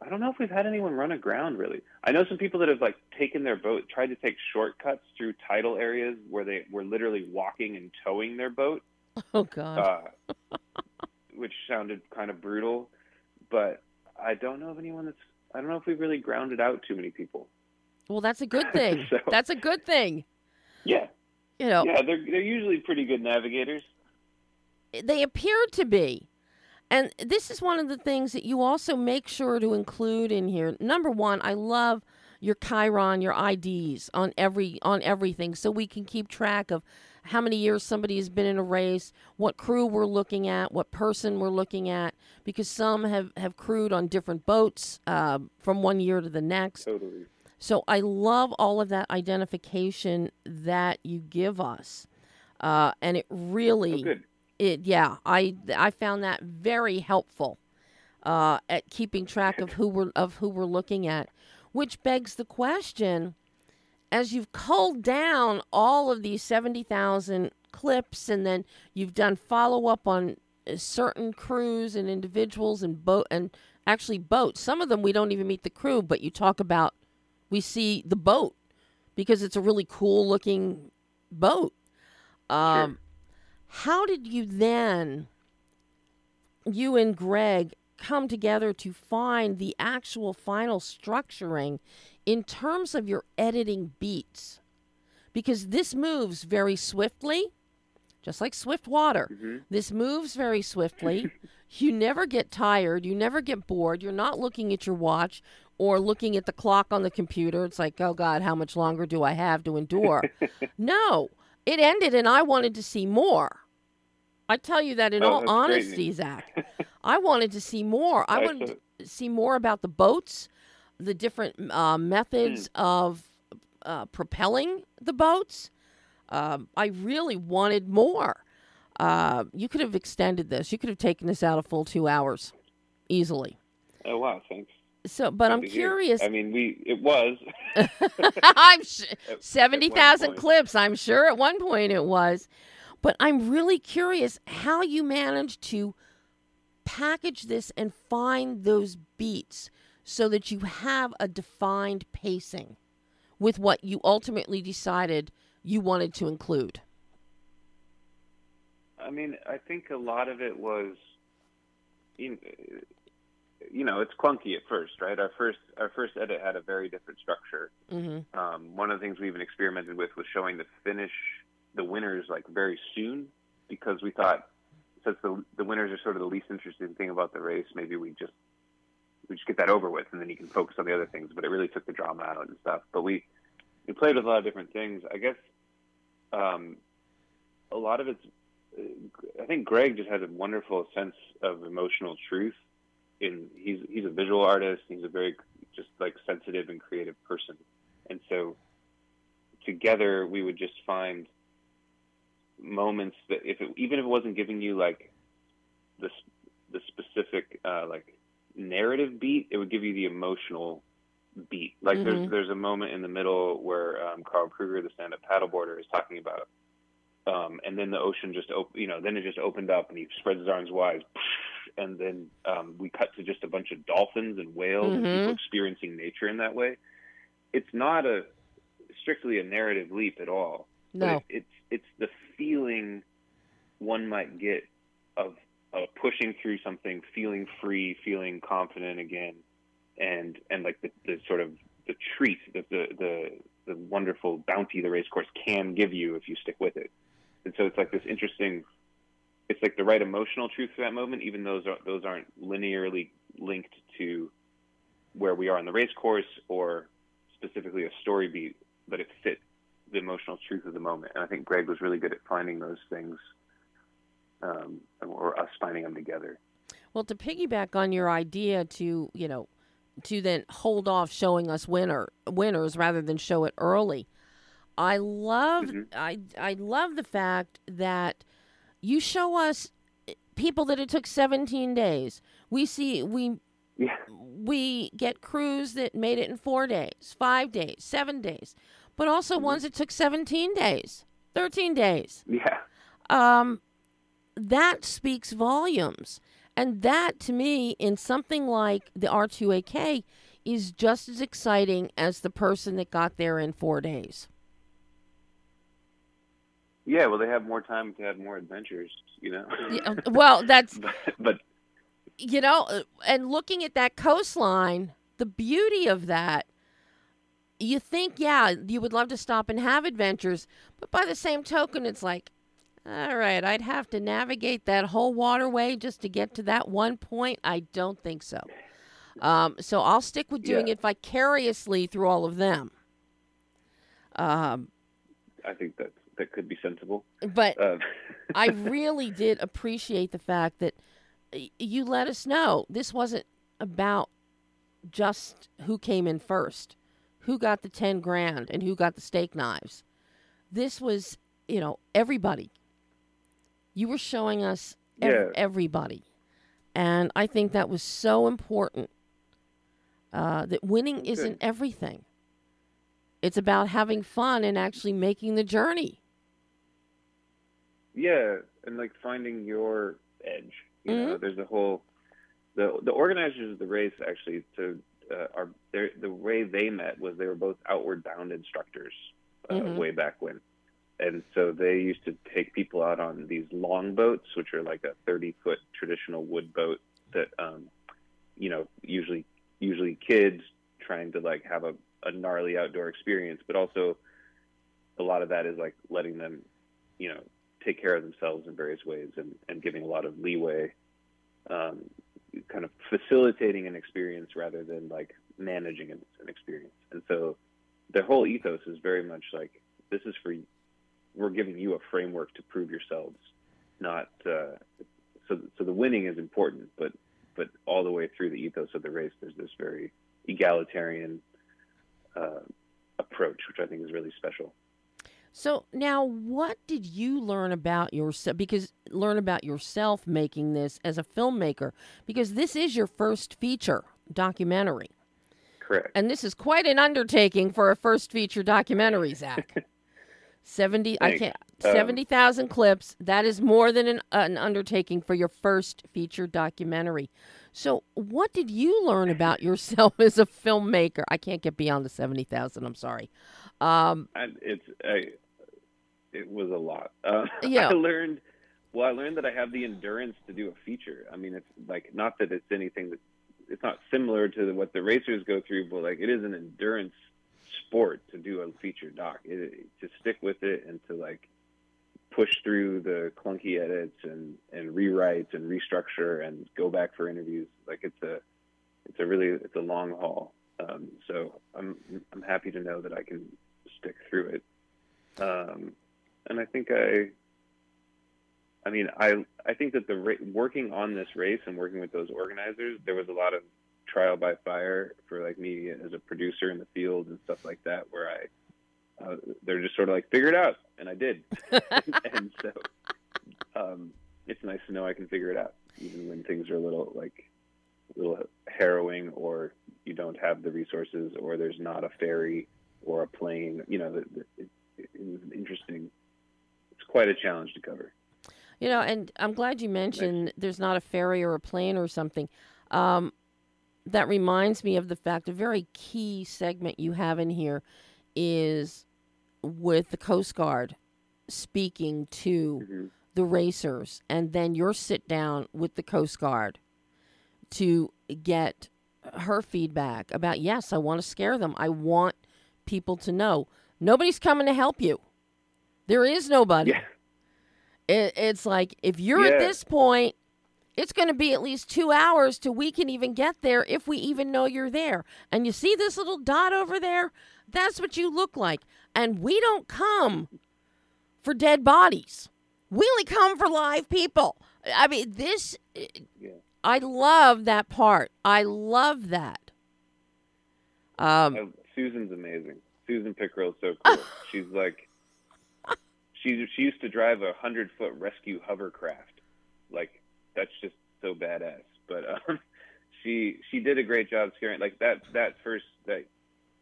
I don't know if we've had anyone run aground really. I know some people that have like taken their boat, tried to take shortcuts through tidal areas where they were literally walking and towing their boat, Oh God. uh, [laughs] which sounded kind of brutal. But I don't know of anyone that's. I don't know if we've really grounded out too many people. Well, that's a good [laughs] thing. so- That's a good thing. Yeah, You know, yeah, they're they're usually pretty good navigators. they appear to be. And this is one of the things that you also make sure to include in here. Number one, I love your Chyron, your IDs on every on everything, so we can keep track of how many years somebody has been in a race, what crew we're looking at, what person we're looking at, because some have have crewed on different boats uh, from one year to the next. Totally. So I love all of that identification that you give us, uh, and it really Oh, it yeah i i found that very helpful uh, at keeping track of who we're of who we're looking at which begs the question as you've culled down all of these 70,000 clips and then you've done follow up on uh, certain crews and individuals and boat and actually boats some of them we don't even meet the crew but you talk about we see the boat because it's a really cool looking boat um, how did you then, you and Greg, come together to find the actual final structuring in terms of your editing beats? Because this moves very swiftly, just like swift water. Mhm. This moves very swiftly. [laughs] you never get tired. You never get bored. You're not looking at your watch or looking at the clock on the computer. It's like, oh God, how much longer do I have to endure? [laughs] no, it ended and I wanted to see more. I tell you that in Oh, all honesty, news. Zach. I wanted to see more. I wanted to [laughs] see more about the boats, the different uh, methods Hmm. of uh, propelling the boats. Um, I really wanted more. Uh, you could have extended this. You could have taken this out a full two hours, easily. Oh wow, thanks. So, but I'm curious. I mean, we it was [laughs] I'm sh- [laughs] seventy thousand clips. I'm sure at one point it was, but I'm really curious how you managed to package this and find those beats so that you have a defined pacing with what you ultimately decided you wanted to include. I mean, I think a lot of it was, you you know, it's clunky at first, right? Our first our first edit had a very different structure. Mm-hmm. Um, one of the things we even experimented with was showing the finish, the winners like very soon, because we thought since the the winners are sort of the least interesting thing about the race, maybe we just we just get that over with, and then you can focus on the other things. But it really took the drama out and stuff. But we we played with a lot of different things. I guess um, a lot of it's. I think Greg just has a wonderful sense of emotional truth. In he's he's a visual artist. He's a very just like sensitive and creative person, and so together we would just find moments that if it, even if it wasn't giving you like the the specific uh, like narrative beat, it would give you the emotional beat. Like Mhm. there's there's a moment in the middle where um, Karl Kruger, the stand-up paddleboarder, is talking about, um, and then the ocean just op- you know then it just opened up and he spreads his arms wide, and then um, we cut to just a bunch of dolphins and whales and Mhm. people experiencing nature in that way. It's not a strictly a narrative leap at all. But No. it, it's it's the feeling one might get of of pushing through something, feeling free, feeling confident again, and and like the, the sort of the treat, the, the the the wonderful bounty the race course can give you if you stick with it. And so it's like this interesting. It's like the right emotional truth for that moment, even though those are, those aren't linearly linked to where we are on the race course or specifically a story beat, but it fit the emotional truth of the moment. And I think Greg was really good at finding those things, um, or us finding them together. Well, to piggyback on your idea to, you know, to then hold off showing us winner winners rather than show it early. I love Mhm. I I love the fact that you show us people that it took 17 days. We see we Yeah. we get crews that made it in 4 days, 5 days, 7 days, but also ones that took 17 days, 13 days Yeah. um, that speaks volumes. And that, to me, in something like the R2AK, is just as exciting as the person that got there in four days. Yeah. Well, they have more time to have more adventures. You know. [laughs] Yeah, well, that's, [laughs] but, but you know, uh, and looking at that coastline, the beauty of that, you think, yeah, you would love to stop and have adventures, but by the same token, it's like, all right, I'd have to navigate that whole waterway just to get to that one point. I don't think so. Um, so I'll stick with doing Yeah. it vicariously through all of them. Um, I think that that could be sensible. but Uh, I [laughs] really did appreciate the fact that you let us know this wasn't about just who came in first, who got the 10 grand, and who got the steak knives. This was, you know, everybody. You were showing us ev- Yeah. everybody. And I think that was so important uh, that winning isn't everything. It's about having fun and actually making the journey. Yeah, and like finding your edge. You Mm-hmm. know, there's a whole the the organizers of the race actually to uh, are the way they met was they were both outward bound instructors uh, Mhm. way back when, and so they used to take people out on these long boats, which are like a 30 foot traditional wood boat that um, you know usually usually kids trying to like have a, a gnarly outdoor experience, but also a lot of that is like letting them you know take care of themselves in various ways and, and giving a lot of leeway, um, kind of facilitating an experience rather than like managing an, an experience. And so their whole ethos is very much like this is for we're giving you a framework to prove yourselves, not uh, so. So the winning is important, but but all the way through the ethos of the race, there's this very egalitarian uh, approach, which I think is really special. So now, what did you learn about yourself? Because learn about yourself making this as a filmmaker, because this is your first feature documentary, Correct. and this is quite an undertaking for a first feature documentary, Zach. [laughs] Seventy, I can't. Um, Seventy thousand clips. That is more than an, an undertaking for your first feature documentary. So, what did you learn about yourself [laughs] as a filmmaker? I can't get beyond the seventy thousand. I'm sorry. Um, and it's I, it was a lot. Uh, [laughs] Yeah. I learned well. I learned that I have the endurance to do a feature. I mean, it's like not that it's anything that it's not similar to what the racers go through, but like it is an endurance sport to do a feature doc. It, to stick with it and to like push through the clunky edits and and rewrites and restructure and go back for interviews. Like it's a it's a really it's a long haul. Um, so I'm I'm happy to know that I can stick through it. Um, and I think I, I mean, I I think that the ra- working on this race and working with those organizers, there was a lot of trial by fire for like me as a producer in the field and stuff like that, where I, uh, they're just sort of like figure it out, and I did, [laughs] [laughs] and so um, it's nice to know I can figure it out, even when things are a little like a little harrowing, or you don't have the resources, or there's not a ferry or a plane. You know, the, the, it, it was interesting. Quite a challenge to cover. You know, and I'm glad you mentioned there's not a ferry or a plane or something. Um, that reminds me of the fact a very key segment you have in here is with the Coast Guard speaking to Mhm. the racers, and then your sit down with the Coast Guard to get her feedback about yes, I want to scare them. I want people to know nobody's coming to help you. There is nobody. Yeah. It, it's like if you're at this point, it's going to be at least two hours till we can even get there if we even know you're there. And you see this little dot over there? That's what you look like. And we don't come for dead bodies. We only come for live people. I mean, this. Yeah. I love that part. I love that. Um, Uh, Susan's amazing. Susan Pickrell is so cool. [laughs] She's like, she she used to drive a hundred foot rescue hovercraft. Like that's just so badass. But um, [laughs] she she did a great job scaring. Like that that first that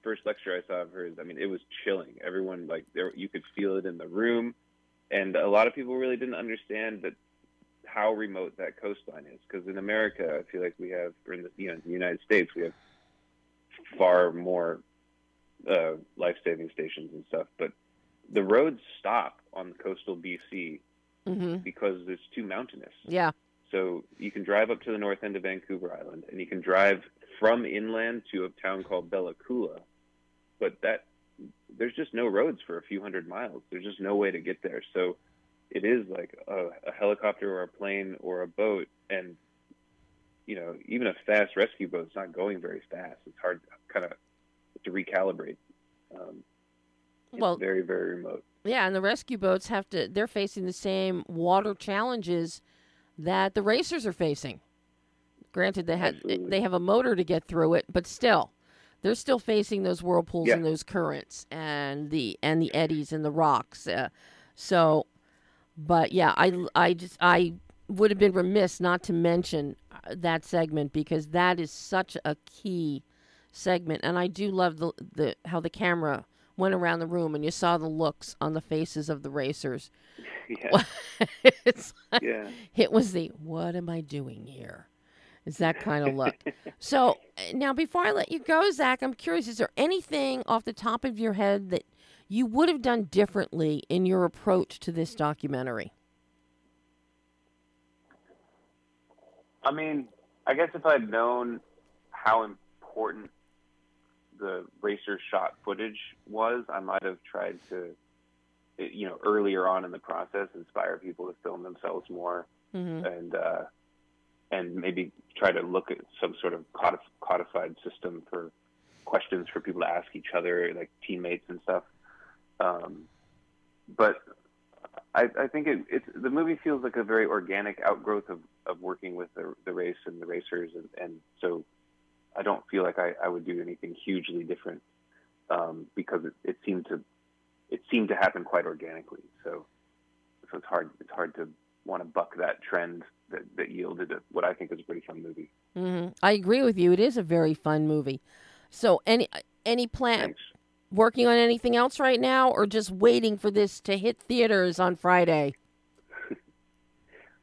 first lecture I saw of hers. I mean, it was chilling. Everyone like there you could feel it in the room, and a lot of people really didn't understand that how remote that coastline is. Because in America, I feel like we have, or in the you know the United States, we have far more uh, life saving stations and stuff. But the roads stop on the coastal BC hmm because it's too mountainous. Yeah. So you can drive up to the north end of Vancouver Island, and you can drive from inland to a town called Bella Coola, but that there's just no roads for a few hundred miles. There's just no way to get there. So it is like a, a helicopter or a plane or a boat, and you know even a fast rescue boat's not going very fast. It's hard kind of to recalibrate. Um, it's Well- very very remote. Yeah, and the rescue boats have to, they're facing the same water challenges that the racers are facing. Granted, they, had, Absolutely. they have a motor to get through it, but still. They're still facing those whirlpools Yeah. and those currents and the and the eddies and the rocks. Uh, so, but yeah, I, I just I would have been remiss not to mention uh, that segment because that is such a key segment, and I do love the the how the camera went around the room and you saw the looks on the faces of the racers. [laughs] Yeah, [laughs] it's like, yeah. it was the what am I doing here? Is that kind of look. [laughs] so uh, now before I let you go, Zach, I'm curious, is there anything off the top of your head that you would have done differently in your approach to this documentary? I mean, I guess if I'd known how important the racer shot footage was, I might have tried to, you know, earlier on in the process, inspire people to film themselves more Mm-hmm. and uh, and maybe try to look at some sort of codified system for questions for people to ask each other, like teammates and stuff. Um, but I, I think it, it's the movie feels like a very organic outgrowth of, of working with the, the race and the racers, and, and so I don't feel like I, I would do anything hugely different um, because it, it seemed to it seemed to happen quite organically. So so it's hard it's hard to want to buck that trend that, that yielded a, what I think is a pretty fun movie. Mm-hmm. I agree with you. It is a very fun movie. So any any plan Thanks. working on anything else right now, or just waiting for this to hit theaters on Friday? [laughs]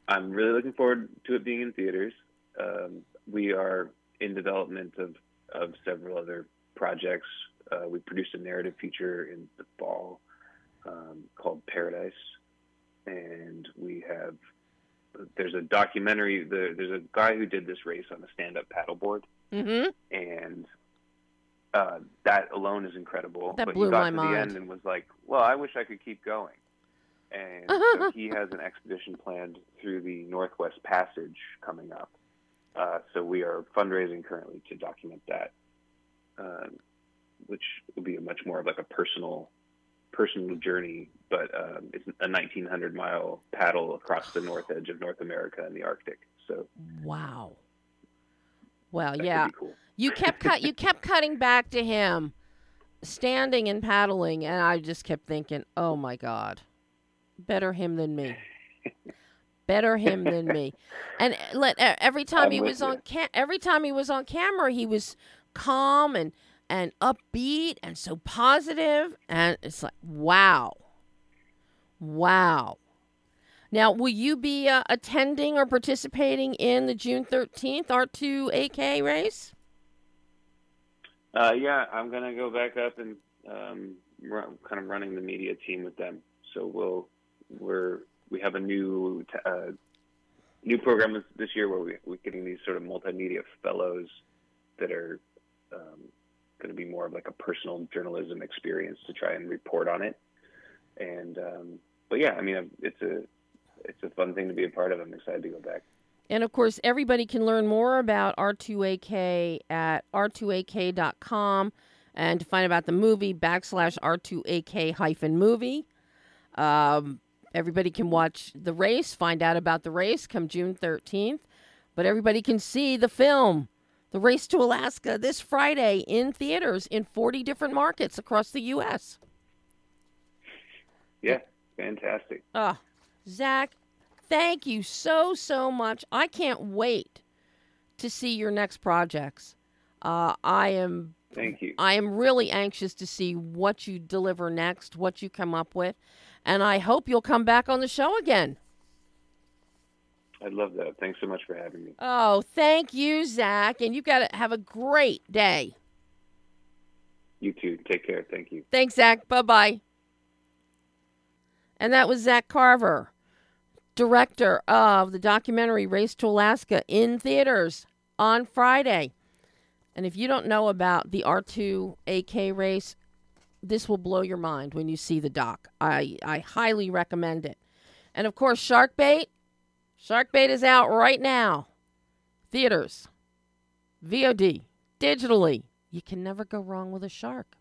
I'm really looking forward to it being in theaters. Um, we are in development of, of several other projects. Uh, we produced a narrative feature in the fall um, called Paradise, and we have there's a documentary. The, there's a guy who did this race on a stand-up paddleboard, Mm-hmm. and uh, that alone is incredible. That but blew he got my to mind. the end and was like, "Well, I wish I could keep going." And so he has an expedition planned through the Northwest Passage coming up. Uh, so we are fundraising currently to document that, uh, which will be a much more of like a personal, personal journey. But um, it's a 1,900 mile paddle across the north edge of North America and the Arctic. So Wow. Well, yeah. cool. You kept cut. You kept cutting back to him, standing and paddling, and I just kept thinking, "Oh my God, better him than me. [laughs] Better him than me." [laughs] And uh, let every time I'm he was you. on ca- every time he was on camera, he was calm and and upbeat and so positive, and it's like, wow, wow. Now, will you be uh, attending or participating in the June 13th R2AK race? Uh, yeah, I'm gonna go back up and um, run, kind of running the media team with them. So we'll we're we have a new uh, new program this, year where we, we're getting these sort of multimedia fellows that are um, going to be more of like a personal journalism experience to try and report on it. And um, but yeah, I mean it's a it's a fun thing to be a part of. I'm excited to go back. And of course, everybody can learn more about R2AK at r2ak.com and to find about the movie backslash R2AK hyphen movie. Um, everybody can watch the race, find out about the race come June 13th, but everybody can see the film The Race to Alaska this Friday in theaters in 40 different markets across the U.S. Yeah, fantastic. Oh, Zach, thank you so, so much. I can't wait to see your next projects. Uh, I am Thank you. I am really anxious to see what you deliver next, what you come up with, and I hope you'll come back on the show again. I'd love that. Thanks so much for having me. Oh, thank you, Zach, and you've got to have a great day. You too. Take care. Thank you. Thanks, Zach. Bye bye. And that was Zach Carver, director of the documentary Race to Alaska in theaters on Friday. And if you don't know about the R2 AK race, this will blow your mind when you see the doc. I, I highly recommend it. And of course, Shark Bait. Shark Bait is out right now. Theaters, VOD, digitally. You can never go wrong with a shark.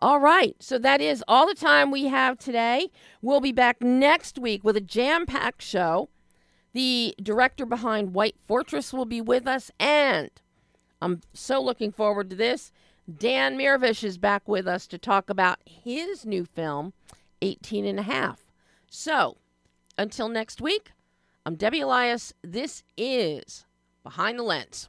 All right, so that is all the time we have today. We'll be back next week with a jam packed show. The director behind White Fortress will be with us, and I'm so looking forward to this. Dan Mirvish is back with us to talk about his new film, 18 and a half. So, until next week, I'm Debbie Elias. This is Behind the Lens.